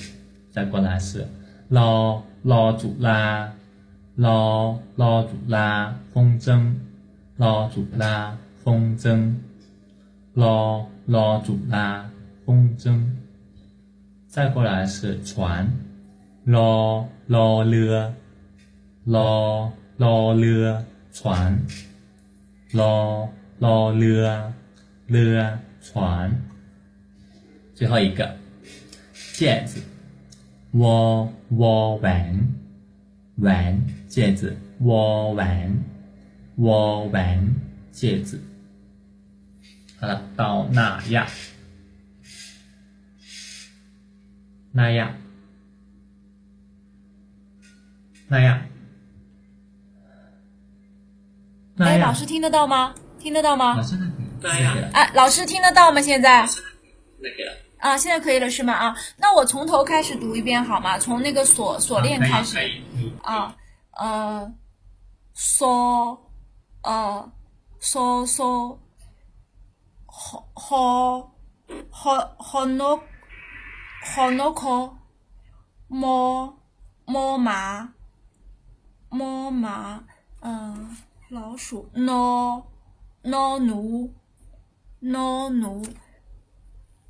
A: 再过来是捞捞住啦捞捞住啦风筝捞住啦风筝捞捞住啦风筝。再过来是船捞捞了捞捞了船捞捞了了船。最后一个毽子。我我丸，丸戒指，我丸，我丸戒指。好了，到那样，那样，那样，那
W: 样。
A: 哎，
W: 老师听得到吗？听得到吗？
A: 老师那个，那样。
W: 哎，老师听得到吗？现在？
A: 那个。
W: 啊，现在可以了是吗？啊，那我从头开始读一遍好吗？从那个锁锁链开始啊，呃，嗦，呃，嗦嗦，好好好好诺好诺可，摸摸麻摸麻，嗯，老鼠，no no 奴 no 奴。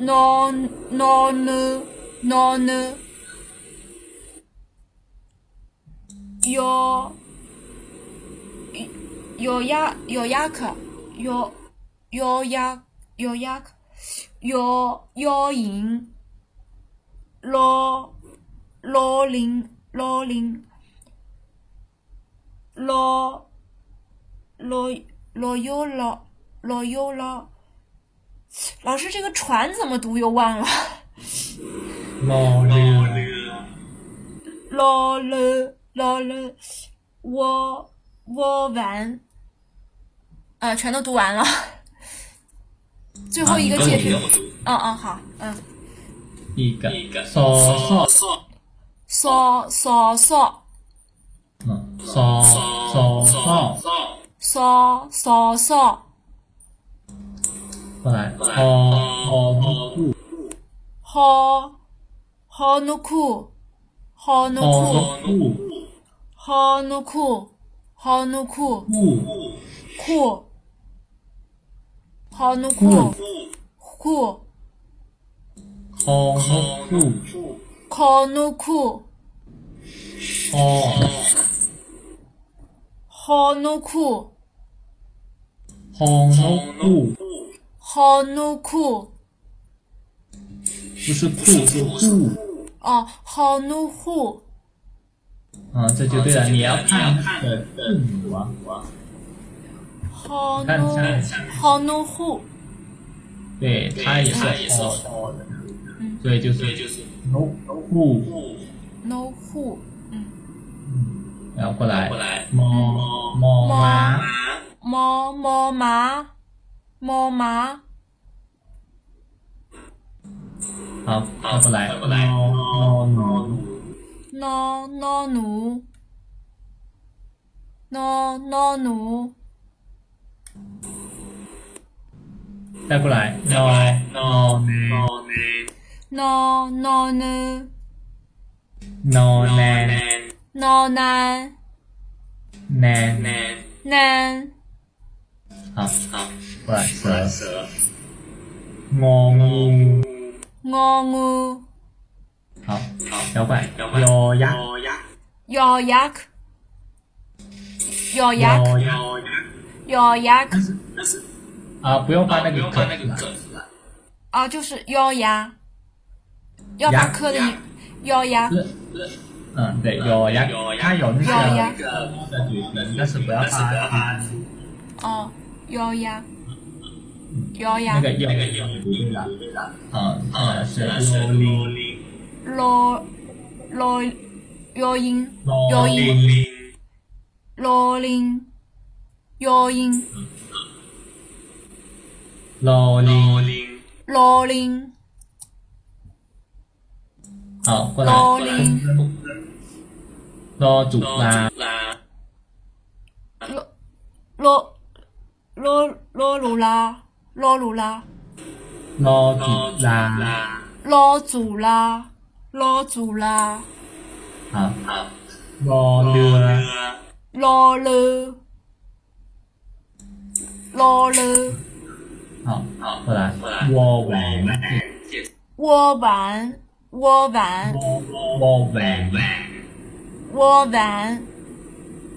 W: 闹闹闹闹！咬咬咬牙咬牙克！咬咬牙咬牙克！咬咬银老老林老林老老老妖老老妖老！老师，这个船怎么读？又忘了。
A: 啦啦
W: 啦啦啦啦，我我完，啊，全都读完了。最后一个解决。嗯嗯，好，嗯。
A: 一个。少少少
W: 少少少。
A: 嗯。少少少
W: 少少少。
A: 再来，好酷，
W: 好，好酷，好酷，好酷，好酷，好酷，
A: 酷，好酷，酷，
W: 好酷，酷，
A: 好酷，
W: 好酷，
A: 好酷。好怒
W: 酷 no who？
A: 不是 who，是酷。
W: 哦，How no who？
A: 啊，这就对了，你要看字母啊。
W: How，no，no，who？
A: 对，它也是 how。对，就是 no who。
W: no who，嗯。
A: 然后过来，猫猫猫猫。
W: 么麻
A: 好，再过来么么奴
W: no no 奴 no no 奴
A: 再过来 no no
W: no no no
A: no no
W: no no no
A: nan
W: 难
A: 好好，过来蛇蛇，乌
W: 乌乌乌。
A: 好好，妖怪妖怪，咬牙
W: 咬牙，咬牙，咬牙，咬牙，咬牙。
A: 那是那是啊，不用发那个梗了。
W: 啊，就是咬牙，咬牙磕的咬牙。
A: 是是，嗯对，咬牙，它有那个梗，但是不要发。
W: 哦。要鸭要鸭
A: 那个要不对了，嗯，呃是罗林，
W: 罗罗幺音要
A: 罗
W: 音
A: 林，
W: 罗林幺音
A: 罗林，
W: 罗林
A: 好，过来。
W: 罗林，
A: 罗祖拉，
W: 罗罗罗罗鲁拉，罗鲁拉，
A: 罗祖拉，
W: 罗祖拉，罗祖拉，
A: 好，罗勒，
W: 罗勒，罗勒，
A: 好，过来。我玩，
W: 我玩，我玩，
A: 我玩，
W: 我玩。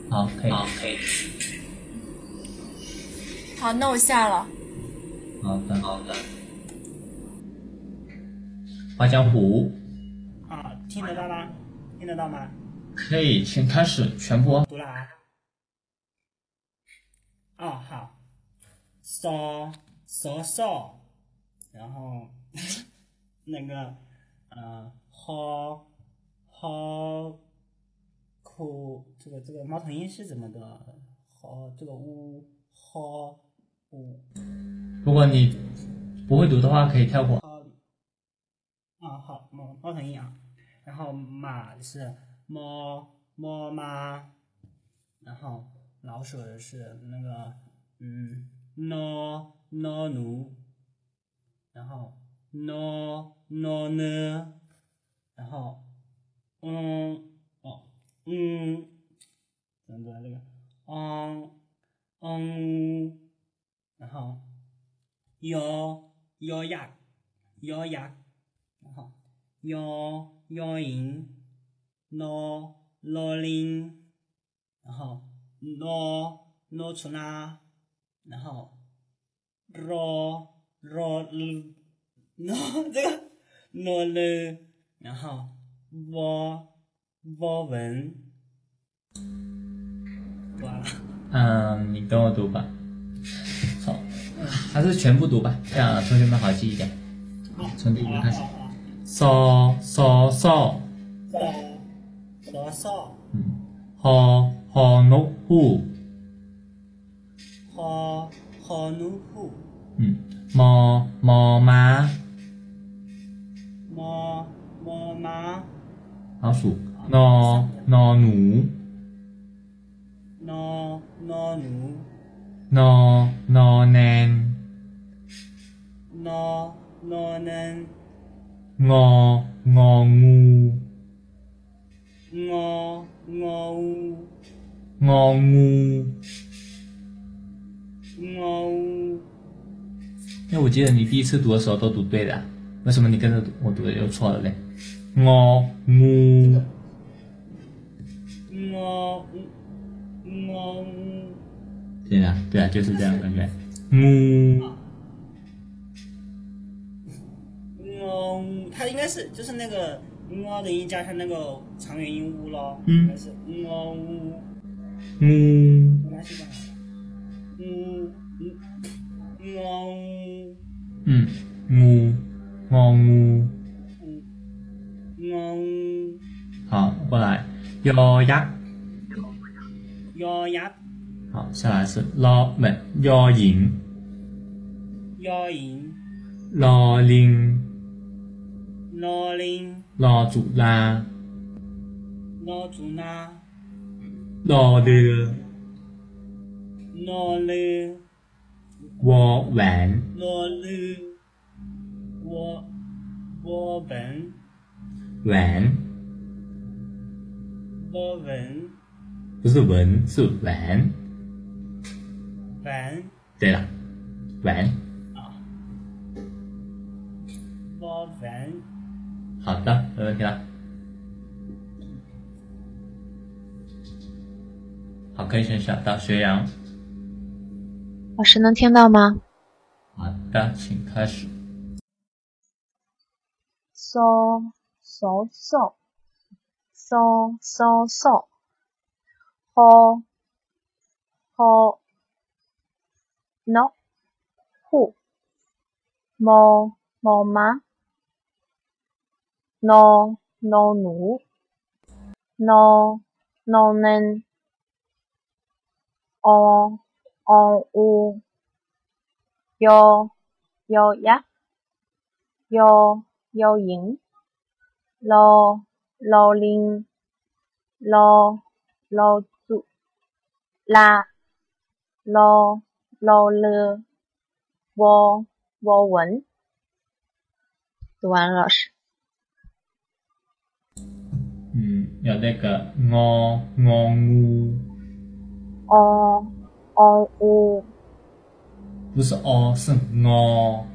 A: 好，可以。
W: 好，那我下了。
A: 好的，好的。花江湖，
K: 啊，听得到吗？听得到吗？
A: 可以，请开始，全播。
K: 读了啊。哦，好。嗦嗦嗦，然后 那个呃，好好哭，这个这个猫头鹰是怎么的？好，这个呜好呜。
A: 如果你不会读的话，可以跳过。
K: 啊，好，猫猫头鹰啊，然后马是猫猫妈，然后老鼠是那个嗯孬孬奴，然后孬孬呢，然后嗯哦嗯，怎么读这个嗯嗯，然后幺幺呀幺呀。然后幺幺零，老老零，然后老老出那，然后绕绕了，那这个绕了，然后我我文，完了。
A: 嗯，你跟我读吧。还是全部读吧这样同学们好记一点。从第一个开始。索索索
K: 索索嗯
A: 好好浓户
K: 好好浓户
A: 嗯。猫猫妈
K: 猫猫妈
A: 老鼠。
K: nonono nono
A: nono 哦哦哦
K: 哦哦哦
A: 哦哦哦
K: 哦哦
A: 因那我记得你第一次读的时候都读对的为什么你跟着我读的又错了嘞？哦
K: 哦哦哦
A: 对呀对呀就是这样感觉
K: 嗯它应该是就是那个“呜啊”的音加上那个长元音“呜”咯，应该是“呜
A: 呜”。
K: 嗯。呜呜呜呜。嗯。呜。呜呜。
A: 嗯。呜。好，过来，
K: 咬牙。
A: 咬牙。好，下来是“老美”，
K: 咬银。
A: 咬银。老林。ล不ยอหญิง
K: 幺银，
A: ลอลิง
K: 老零，
A: ลอจุฬา
K: 老祖那，
A: ลอเรือ
K: 老了，
A: วอแหวน
K: 老了，我我本。
A: แหวน
K: 我文
A: 不是文是碗。
K: 文
A: 对了，碗。
K: 我文
A: 好的，没问题了。好，可以选小到学阳。
H: 老师能听到吗？
A: 好的，请开始。
H: so so so so so so ho ho no hu mo mo má no no nú no no nên o o u yo yo yak yo yo 赢老老林老老祖拉老老了我我文。读完了，老师。
A: 有那个哦哦呜，
H: 哦哦呜
A: 不是哦，是哦。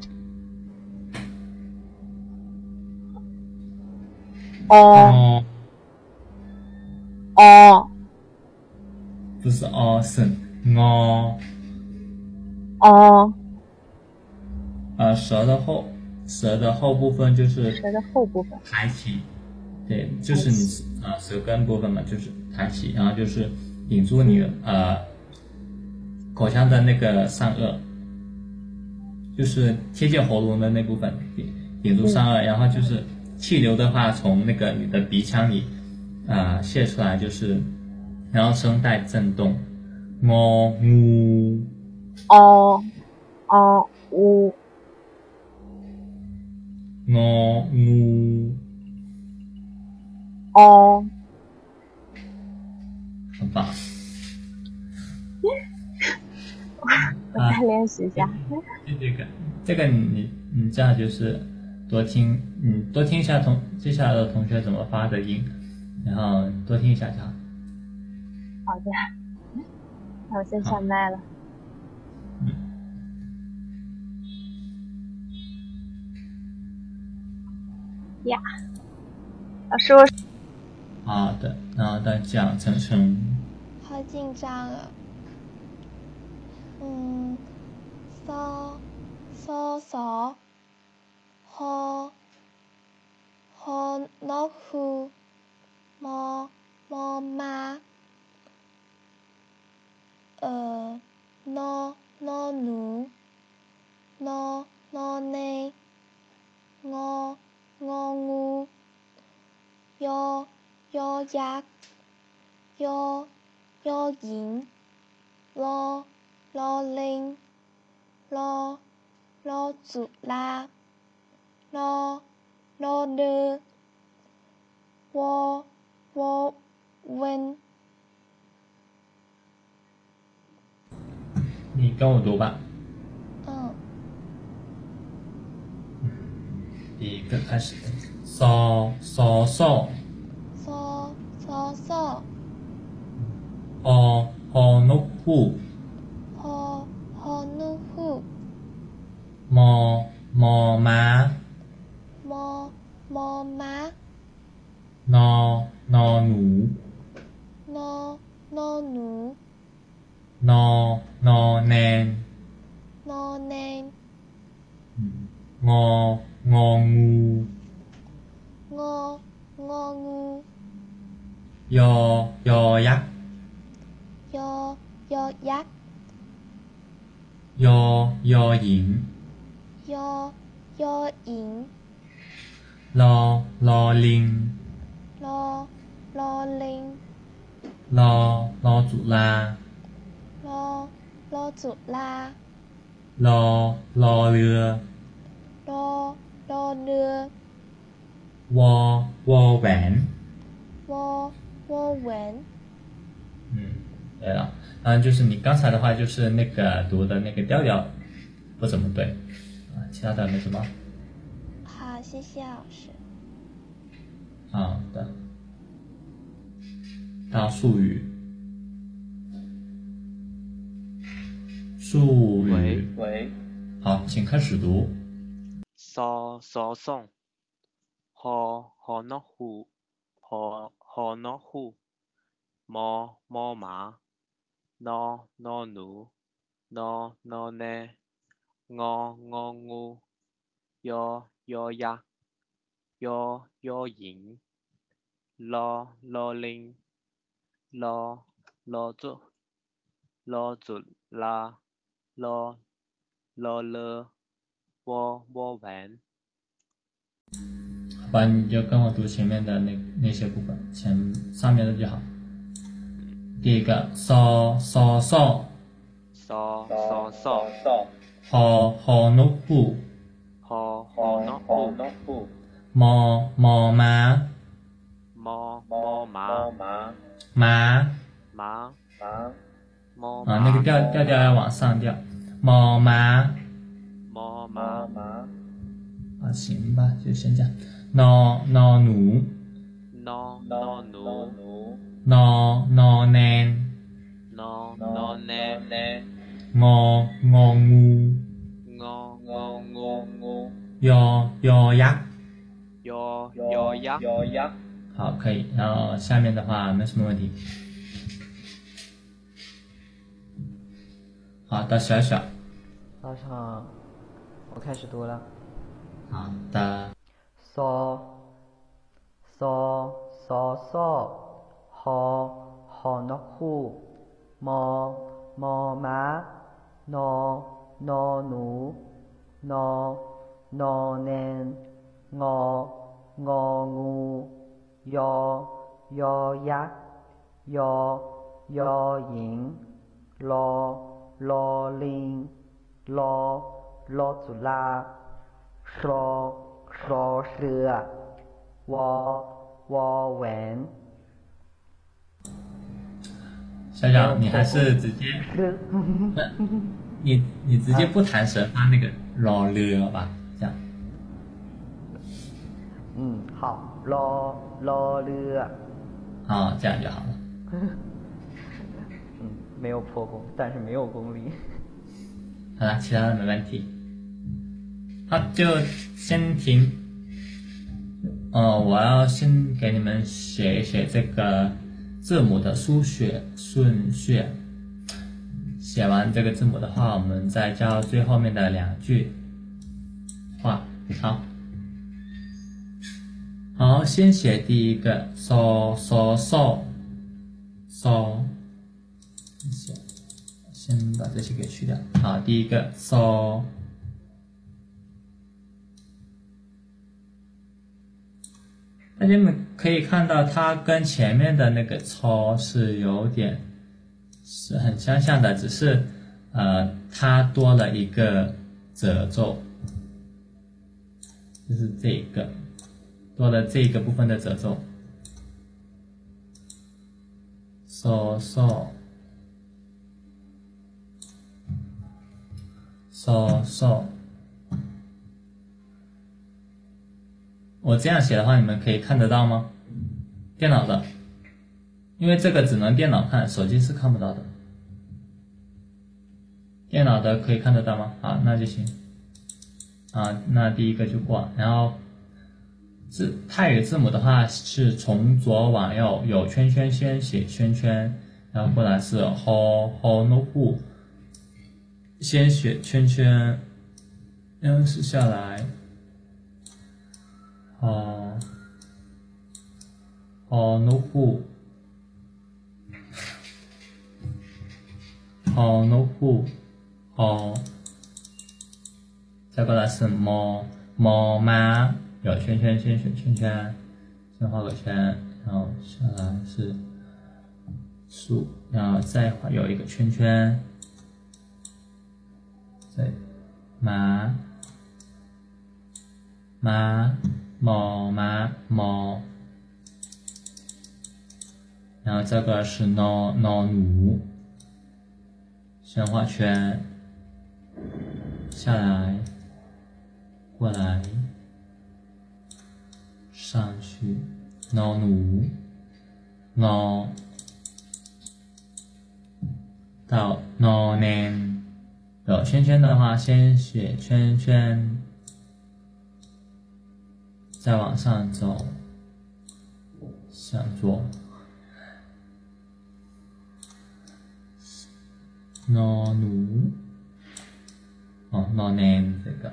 H: 哦哦。
A: 不是哦，是哦。
H: 哦，
A: 呃，舌的后舌的后部分就是
H: 舌的后部分。
A: 抬起，对，就是你啊、舌根部分嘛，就是抬起，然后就是顶住你啊呃口腔的那个上颚，就是贴近喉咙的那部分，顶顶住上颚，然后就是气流的话从那个你的鼻腔里啊、呃泄出来，就是然后声带震动，哦呜
H: 哦哦呜。
A: 哦呜，
H: 哦
A: 很棒。
H: 我再练习一下。
A: 就这个这个你你这样就是多听，你多听一下同接下来的同学怎么发的音，然后多听一下就好。
H: 好的，那我先下麦了。呀，老师，我
A: 好的，然后再讲晨晨，
D: 好紧张啊。嗯，嗦嗦嗦，呵呵老虎，么么妈，呃，喏喏奴，喏喏内，我我我，要幺鸭幺幺银幺幺零幺幺组啦啦啦啦我我问
A: 你跟我读吧。
D: 嗯
A: 第一个开始。的嗦嗦嗦。
D: 嗦嗦嗦，嗦嗦嗦，
A: 哦哦 no hu，
D: 呵呵 nu hu,
A: 么么妈
D: ，mo mo má,
A: 喏喏奴
D: ，no no nu,
A: 喏喏
D: nan，no nen,
A: 我我乌
D: ，ngo ngo ngu,
A: 幺幺呀，
D: 幺幺呀，
A: 幺幺银，
D: 幺幺银，
A: 老老零，
D: 老老零，
A: 老老祖啦，
D: 老老祖啦，
A: 老老二，
D: 老老二，
A: 我我板，
D: 我。Wo wen,
A: 嗯，对了，嗯，就是你刚才的话，就是那个读的那个调调不怎么对，啊，其他的没什么。
D: 好，谢谢老师。
A: 好的，到术语，术语，
X: 喂，
A: 好，请开始读。
X: 嗦嗦送，呵呵诺呼，呵呵诺呼，么么麻，喏喏奴，喏喏呢，我我乌，哟哟呀，哟哟引，咯咯令，咯
A: 把你就跟我读前面的那那些部分，前上面的就好。第一个，少少少
X: 少少少，
A: 好好
X: 农
A: 不，好好农夫农
X: 不，猫猫
M: 妈，
A: 猫猫
X: 妈
M: 妈
X: 妈，
A: 啊，那个调调调要往上调，猫
X: 妈，
M: 猫
X: 妈
M: 妈，
A: 啊，行吧，就先这样。นอนอหนู
X: 喏喏奴
A: นอนอแนน
X: 喏喏呢呢
A: งององู
X: งงงงู
A: ยอยอยักษ์
X: ยอยอยักษ์
M: 有呀
A: 好，可以。然后下面的话没什么问题。好的，小小。
O: 老师好，我开始读了。
A: 好的。
O: ซอ ซอซอซอฮอฮอนกฮูกมอ มอม้านอนอหนู นอนอแนน งอ งองู ยอ ยอยักษ์ ยอ ยอหญิงลอลอลิงลอลอจุฬาชอชอเรือ 说说，我我问。
A: 小小，你还是直接，你你直接不弹舌发那个说了吧，这样。
O: 嗯，好，说说了。
A: 啊、这样就好了。
O: 没有破功，但是没有功力。
A: 好了，其他的没问题。好，就先停。呃，我要先给你们写一写这个字母的书写顺序。写完这个字母的话，我们再教最后面的两句话。好，好，先写第一个 so so so so，先把这些给去掉。好，第一个 so。大家们可以看到，它跟前面的那个“操”是有点是很相像的，只是呃，它多了一个褶皱，就是这个多了这个部分的褶皱。so so so so。我这样写的话，你们可以看得到吗？电脑的，因为这个只能电脑看，手机是看不到的。电脑的可以看得到吗？好，那就行。啊，那第一个就过。然后字泰语字母的话是从左往右，有圈圈先写圈圈，然后过来是 ho ho no u 先写圈圈，然后是下来。哦，哦，no who，哦，no who，哦，再过来是猫猫妈，有圈圈，先选圈圈，先画个圈，然后下来是树，然后再画有一个圈圈，再妈妈。毛妈毛，然后这个是脑脑奴，先画圈，下来，过来，上去，脑奴，脑，到脑年，有圈圈的话，先写圈圈。再往上走，向左，no no，，哦，no name 这个，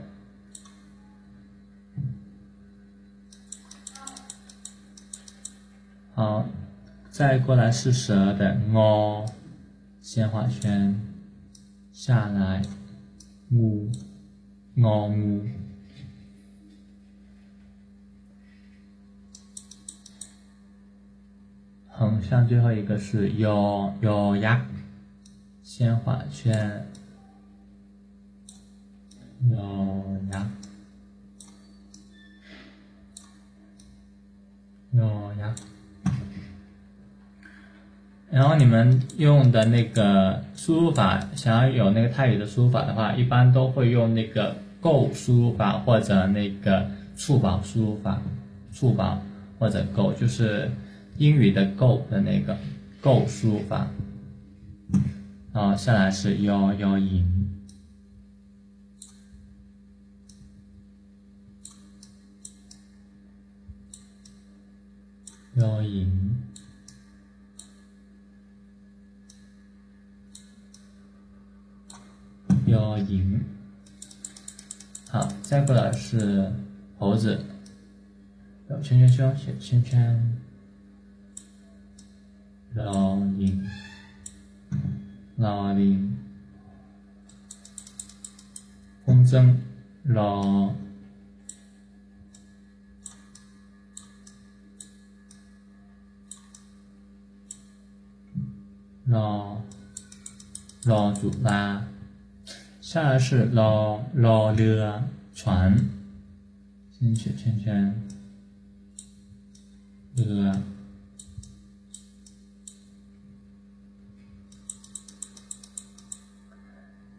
A: 好，再过来是蛇的 o 先画圈，下来，u 横向最后一个是有有呀，先画圈，有呀，有呀。然后你们用的那个输入法，想要有那个泰语的输入法的话，一般都会用那个 Go 输入法或者那个触宝输入法，触宝或者 Go 就是英语的 Go 的那个 Go 输入法。然后下来是幺幺赢，幺赢。幺赢。好，再过来是猴子，有圈圈圈写圈圈，老鹰，老鹰，风筝，老，老，老竹啦。下来是老老的船，圈圈圈圈，的、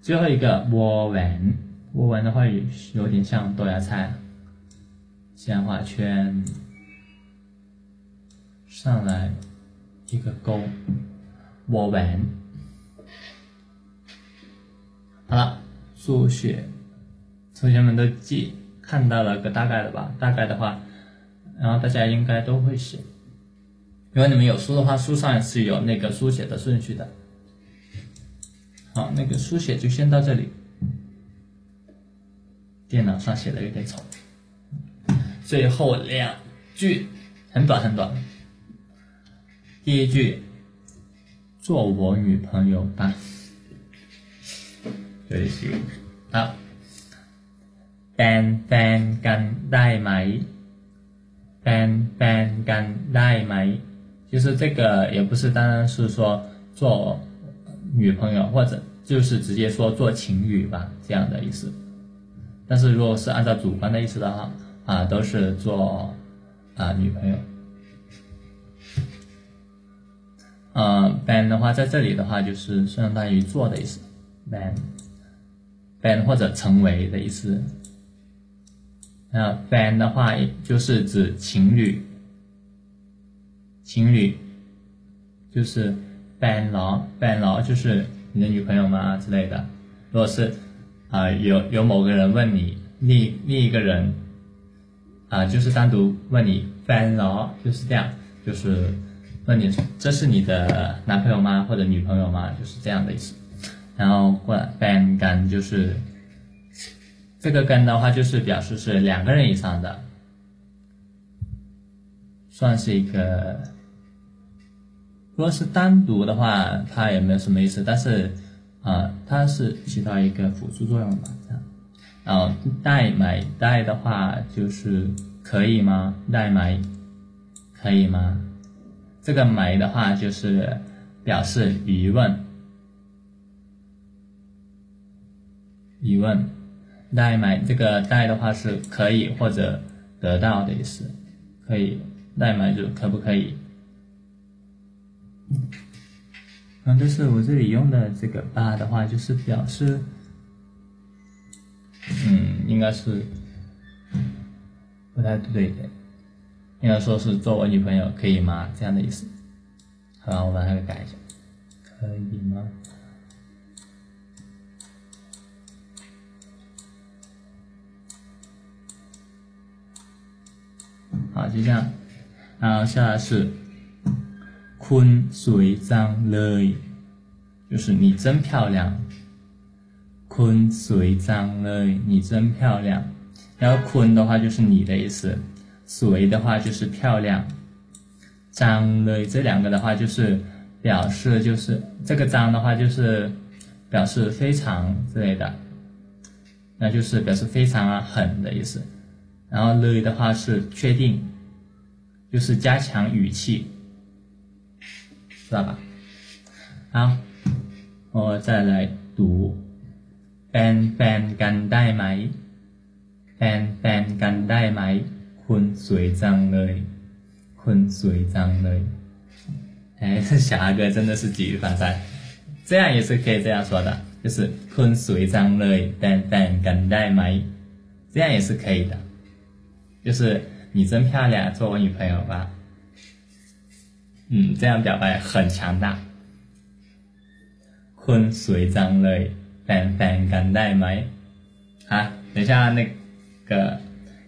A: 最后一个窝纹，窝纹的话有有点像豆芽菜，先画圈，上来一个勾，窝纹。好了，数学，同学们都记看到了个大概的吧？大概的话，然后大家应该都会写。如果你们有书的话，书上是有那个书写的顺序的。好，那个书写就先到这里。电脑上写的有点丑。最后两句很短很短。第一句，做我女朋友吧。对，是好。เป็นแฟนกันได้ไหมเป็นแฟนกันได้ไหม就是这个，也不是当然是说做 女朋友，或者就是直接说做情侣吧，这样的意思。但是如果是按照主观的意思的话，啊，都是做啊女朋友。呃，ban 的话，在这里的话就是相当于做的意思，ban。ban 或者成为的意思，那 ban 的话就是指情侣，情侣就是 ban 佬，ban 佬就是你的女朋友吗之类的。如果是啊有有某个人问你，另另一个人啊就是单独问你 ban 佬就是这样，就是问你这是你的男朋友吗或者女朋友吗？就是这样的意思。然后过来 ban 干就是这个跟的话，就是表示是两个人以上的，算是一个。如果是单独的话，它也没有什么意思，但是啊、它是起到一个辅助作用吧。然后代买代的话，就是可以吗？代买可以吗？这个买的话就是表示疑问，疑问。代买这个代的话是可以或者得到的意思，可以代买就可不可以？嗯，但是我这里用的这个八的话，就是表示，嗯，应该是不太对的，应该说是做我女朋友可以吗？这样的意思。好吧，我把它给改一下，可以吗？好，就这样。然后下来是“坤水张เลย”，就是你真漂亮。坤水张เลย，你真漂亮。然后“坤”的话就是你的意思，“水”的话就是漂亮。张เลย这两个的话就是表示就是这个“张”的话就是表示非常之类的，那就是表示非常啊很的意思。然后เลย的话是确定，就是加强语气， 知道吧？好，我再来读เป็นแฟนกันได้ไหมเป็นแฟนกันได้ไหมคุณสวยจังเลยคุ 坤水脏泪。哎，这小阿哥真的是举一反三，这样也是可以这样说的，就是坤水脏泪，但但敢带埋，这样也是可以的。就是你真漂亮，做我女朋友吧。 嗯，这样表白很强大。坤水脏泪，但但敢带埋。啊，等一下那个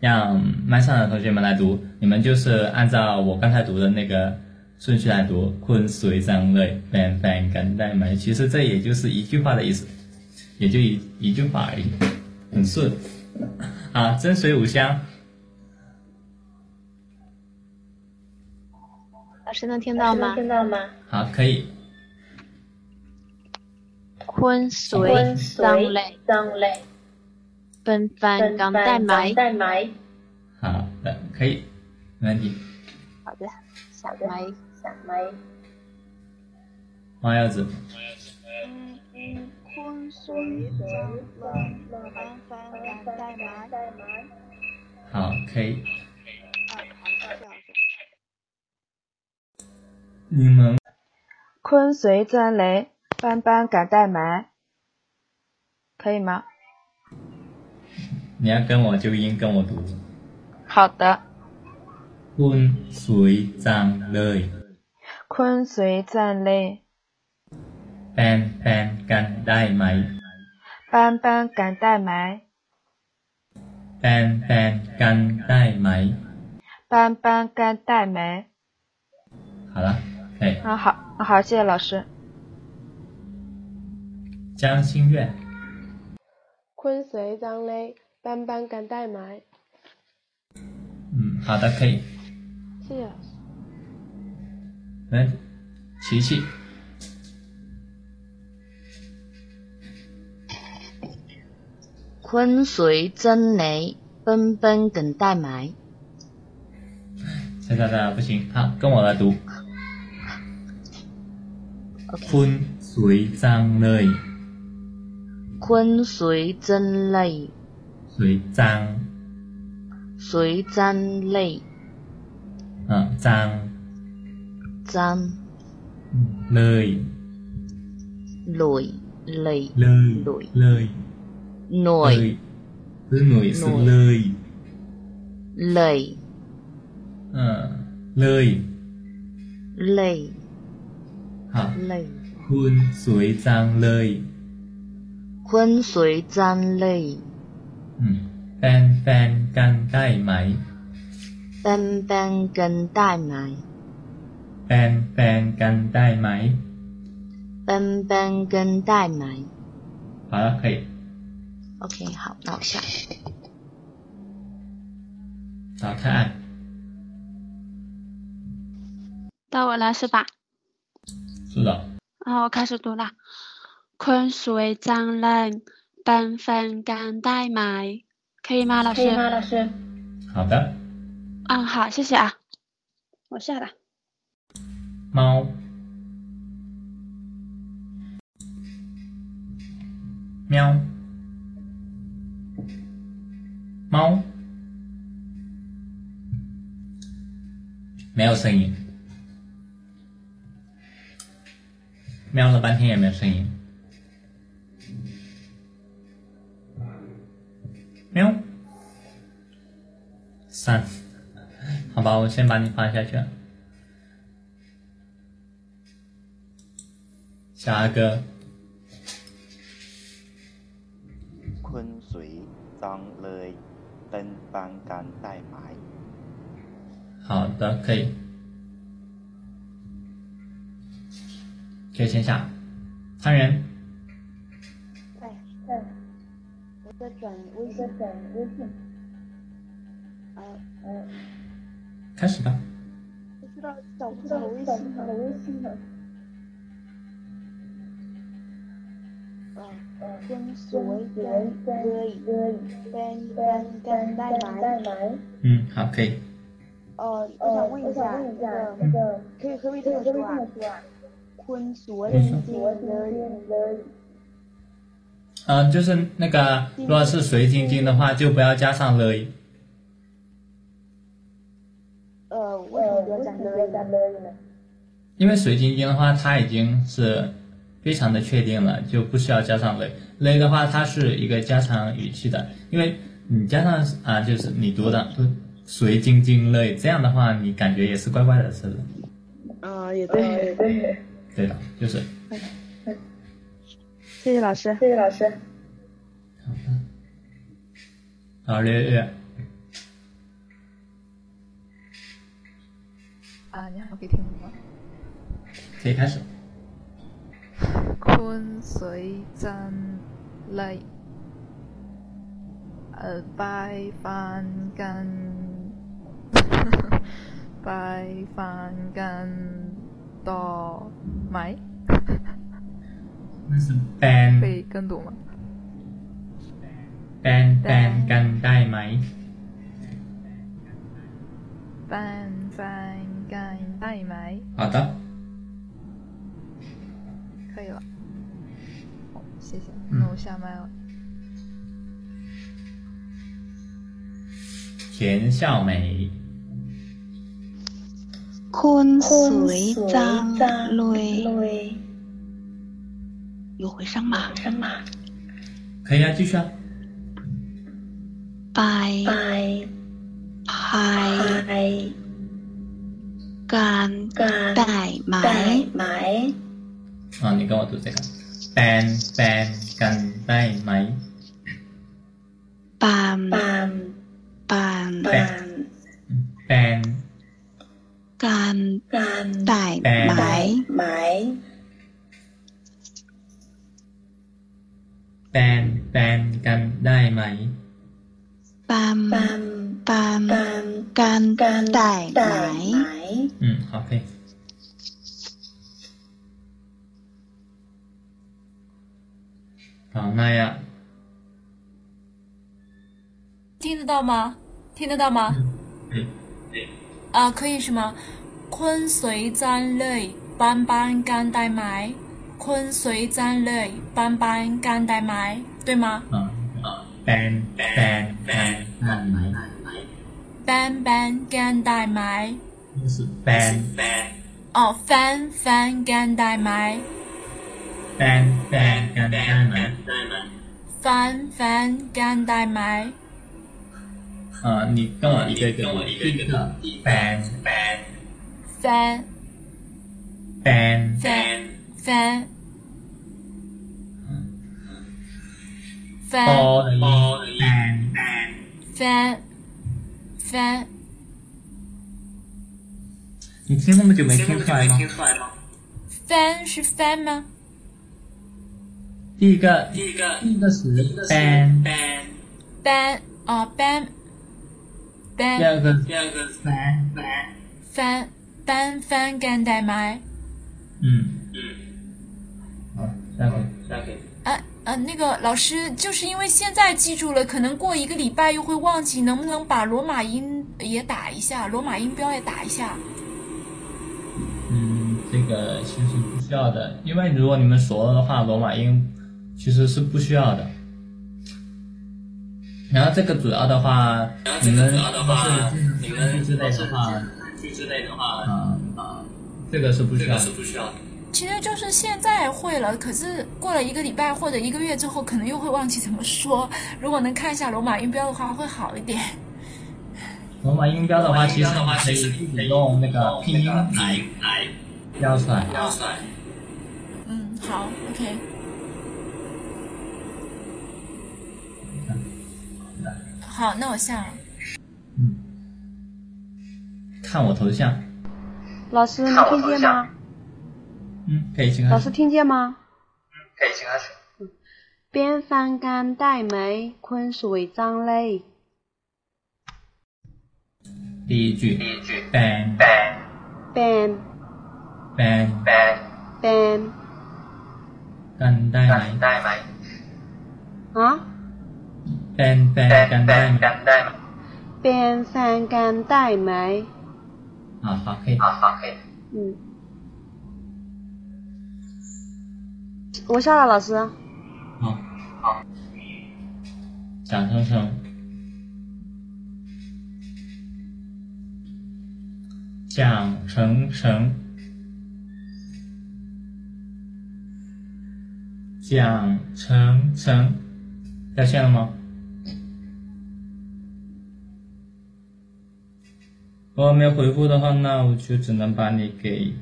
A: 让麦上的同学们来读，你们就是按照我刚才读的那个顺序来读。坤水脏泪，但但敢带埋。其实这也就是一句话的意思，也就一一句话而已，很顺。啊，真水五香。
P: 老师能听到吗？
Y: 听到吗？
A: 好，可以。
P: 坤水脏泪，
Y: 脏泪，
P: 奔翻港带埋。
Y: 带埋。
A: 好的，可以，没问题。
P: 好的，小埋，
Y: 小埋。
A: 猫腰子。
J: 嗯嗯，坤水脏泪，奔翻港带埋。
A: 好，可以。你们
E: 坤随钻雷，斑斑敢带埋，可以吗？
A: 你要跟我就应，跟我读。
E: 好的。
A: 坤随脏泪，
E: 坤随钻雷，
A: 斑斑敢带埋，
E: 斑斑敢带埋，
A: 斑斑敢带埋。
E: 斑斑敢带埋。
A: 好了。哎，
E: 啊好，好，谢谢老师。
A: 江心月。
F: 坤随张雷，斑斑敢带埋。
A: 嗯，好的，可以。
F: 谢谢老师。
A: 来，琪琪。
H: 坤随真雷，奔奔梗带埋。
A: 现在的不行，好，跟我来读。khun Khuôn suối giang
H: nơi. Khuôn suối dân
A: lầy. Suối
H: giang. Suối giang
A: lầy. À,
H: Giang.
A: Giang.
H: Lời Lỗi
A: Lời Lời
H: Lỗi
A: Lời Nổi. Lời Nổi sự
H: lời
A: Lời à,
H: Lời Lời
A: 好，
H: 泪，
A: 坤随脏泪，
H: 坤随脏泪，
A: 嗯，斑斑跟带埋，
H: 斑斑跟带埋，
A: 斑斑跟带埋，
H: 斑斑跟带埋。
A: 好了，可以。
H: OK，好，那我下。
A: 好，看案。
L: 到我了是吧？
A: 是的。
L: 啊，我开始读了。坤水脏泪，奔翻敢带埋，可以吗，老师？
Y: 可以吗，老师？
A: 好的。
L: 嗯，好，谢谢啊。我下了。
A: 猫。喵。猫。没有声音。喵了半天也没有声音。喵。三。好吧，我先把你发下去。小阿哥。
G: 坤水脏泪，奔斑干带埋。
A: 好的，可以。可以先下。三人。
Q: 哎哎，我在转微信，转微信。呃呃。
A: 开始吧。
Q: 不知道找不到微信了，微信了。跟随跟跟跟跟跟带埋。
A: 嗯，好，可以。
Q: 哦，我想问一下，那个可以可不可以这么说啊？
A: 嗯，就是那个，如果是随晶晶的话，就不要加上了。
J: 呃，为什么不要加了呢？
A: 因为水晶晶的话，它已经是非常的确定了，就不需要加上类。类的话，它是一个加长语气的，因为你加上啊，就是你读的读水晶晶类，这样的话，你感觉也是怪怪的似的。
J: 啊，也对，也对。
A: 对的，就是。
J: 谢谢老师，
Q: 谢谢老师。
A: 好，略略。
I: 啊，你好，可以听懂吗？
A: 可以开始。
I: 坤水真泪，呃，拜翻跟，拜翻跟多ไหม
A: 那是 ban
I: 可以跟读吗
A: ban ban กันได้ไหม
I: ban 翻跟ได้ไหม
A: 好的。
I: 可以了。好，谢谢。那我下麦了。
A: 田笑美。
R: 坤水张雷，有回声吗？
A: 可以啊，继续啊。
R: 拜拍干带埋。
A: 啊，你跟我读这个，ban ban กันได้ไหม
R: ban ban
A: ban
R: 干带埋
A: ban ban กันได้ไหม
R: ban ban 干带埋。
A: 嗯，好，可以。好，那样。
W: 听得到吗？听得到吗？
A: 嗯。
W: 啊，可以什么？坤随战泪，斑斑干带埋。坤随战泪，斑斑干带埋，对吗？
A: 啊啊。斑斑干带埋。
W: 斑斑干带埋。
A: 是斑。
W: 哦，翻翻干带埋。
A: 斑斑干带埋。
W: 翻翻干带埋。
A: 啊，你跟我一个一个，第一个 ban
W: 翻
A: ban
W: 翻翻翻
A: o 的音 ban
W: 翻翻，
A: 你听那么久没听出来吗？
W: 翻是翻吗？
A: 第一个第一个第一个是 ban ban
W: 班哦班班。
A: 第二个第二个 ban ban
W: 翻班翻干带麦。
A: 嗯嗯。好，下个下个。
W: 啊啊，那个老师，就是因为现在记住了，可能过一个礼拜又会忘记，能不能把罗马音也打一下，罗马音标也打一下？
A: 嗯，这个其实不需要的，因为如果你们熟了的话，罗马音其实是不需要的。然后这个主要的话，你们是你们之类的话，之类的话，啊啊，这个是不需要的。是不需要的。
W: 其实就是现在会了，可是过了一个礼拜或者一个月之后，可能又会忘记怎么说。如果能看一下罗马音标的话，会好一点。
A: 罗马音标的话，其实你可以自己用那个拼音来来标出来。标出来。
W: 嗯，好，OK。好，那我下了。
A: 看我头像。
N: 老师，能听见吗？
A: 嗯，可以请开始。
N: 老师听见吗？
A: 嗯可以请开始。
N: 边翻干带梅，坤水张泪。
A: 第一句。第一句。ban ban
N: ban
A: ban ban
N: ban
A: กันได้ไหมได้ไหม
N: 啊
A: ban ban กันได้ไหม
N: 边翻干带梅。
A: 啊，好，可以。好，好，可以。
N: 嗯。我下了，老师。
A: 好，好。蒋生生， 蒋成成，蒋成成，掉线了吗？ 如果没回复的话，那我就只能把你给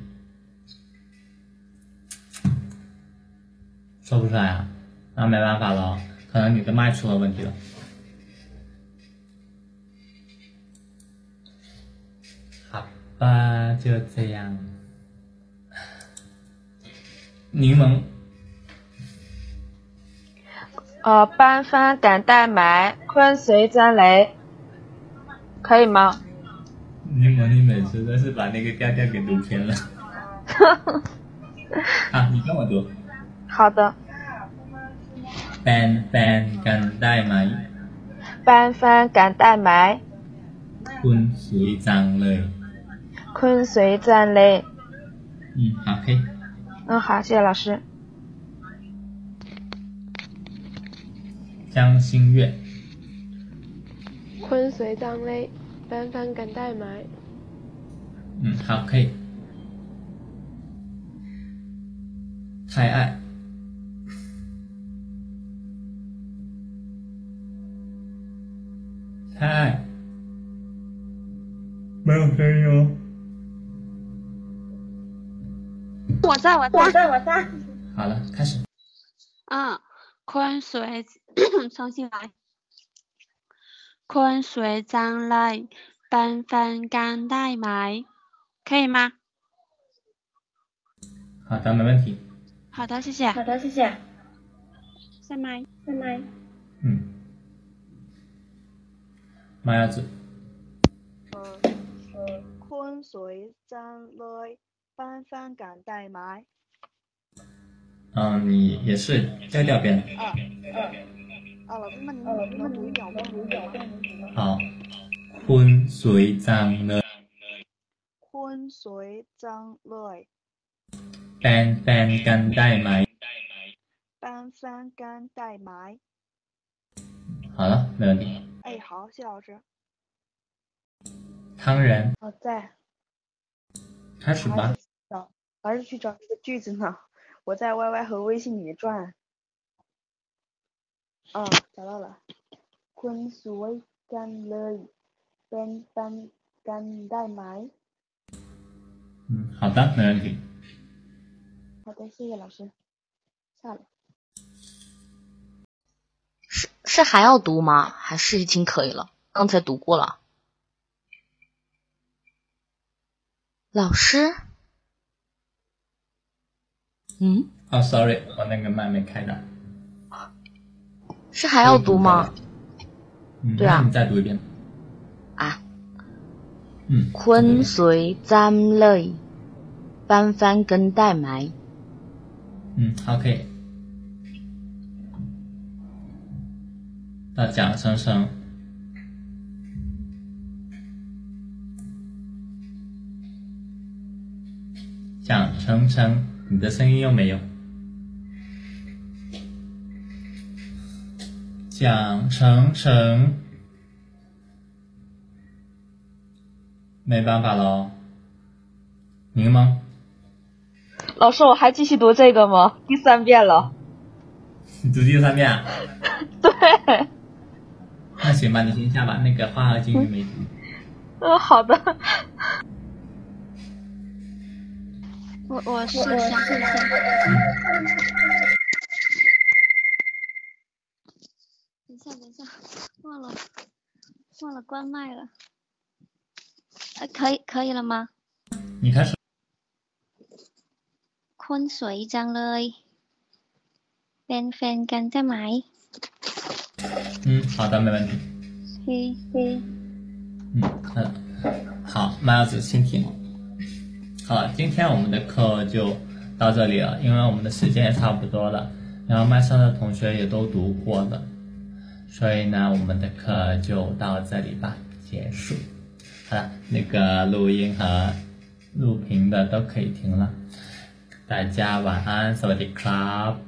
A: 说不出来啊，那没办法了，可能你的麦出了问题了。好吧，就这样。柠檬，
E: 呃，班帆赶带埋，坤随沾雷，可以吗？
A: 柠檬你每次都是把那个调调给读偏了。啊，你跟我读。
E: 好的。搬搬敢带埋。
A: 搬翻敢带埋。坤随张嘞。
E: 坤随张嘞。
A: 嗯，好，可以。
E: 嗯，好，谢谢老师。
A: 江心月。
F: 坤随张嘞。班帆赶带埋。
A: 嗯，好，可以。太爱，太爱，没有声音哦。
L: 我在，我在，
Q: 我在，我在。
A: 好了，开始。
L: 嗯，宽水，重新来。昆随张来，班帆赶带埋，可以吗？
A: 好的，没问题。
L: 好的，谢谢。
Q: 好的，谢谢。
L: 下麦，
Q: 下麦。
A: 嗯。麻鸭子，
J: 昆随张雷，班帆赶带埋。
A: 嗯，你也是调调变的。
J: 啊啊啊！老师，那您能读一遍吗？读一遍吗？
A: 好，昆随张雷，
J: 昆随张雷，
A: แฟนแฟนกันได้ไหม
J: 班帆赶带埋。
A: 好了，没问题。
J: 哎，好，谢老师。
A: 汤圆，
Z: 我在。
A: 开始吧。
Z: 找，还是去找这个句子呢？我在 YY 和微信里面转。 啊，找到了。昆随กันเลยเป็น班กันได้ไหม？
A: 嗯，好的，没问题。
Z: 好的，谢谢老师。下了。
E: 是是还要读吗？还是已经可以了？刚才读过了。老师，嗯，
A: 哦，sorry，我那个麦没开的。
E: 是还要读吗？
A: 嗯，
E: 对啊
A: 那你再读一遍。
E: 啊，
A: 嗯，
E: 昆随沾泪，班翻跟带埋。
A: 嗯，好，可以。到蒋生生，蒋成成，你的声音又没有。蒋成成，没办法喽。柠檬，
E: 老师，我还继续读这个吗？第三遍了。
A: 你 读第三遍啊？
E: 对。
A: 那行吧，你先下吧。那个花和金鱼没读。
E: 嗯，好的。
L: 我我试一下，试一下。等一下，等一下，忘了忘了关麦了。呃，可以可以了吗？
A: 你开始。
V: คนสวยจังเลย เป็นแฟนกันใช่ไหม
A: 嗯，好的，没问题。
V: 嘿嘿。
A: 嗯嗯，好，麦鸭子先听。好，今天我们的课就到这里了，因为我们的时间也差不多了，然后麦上的同学也都读过了， 所以呢，我们的课就到这里吧，结束。好了，那个录音和录屏的都可以停了，大家晚安，สวัสดีครับ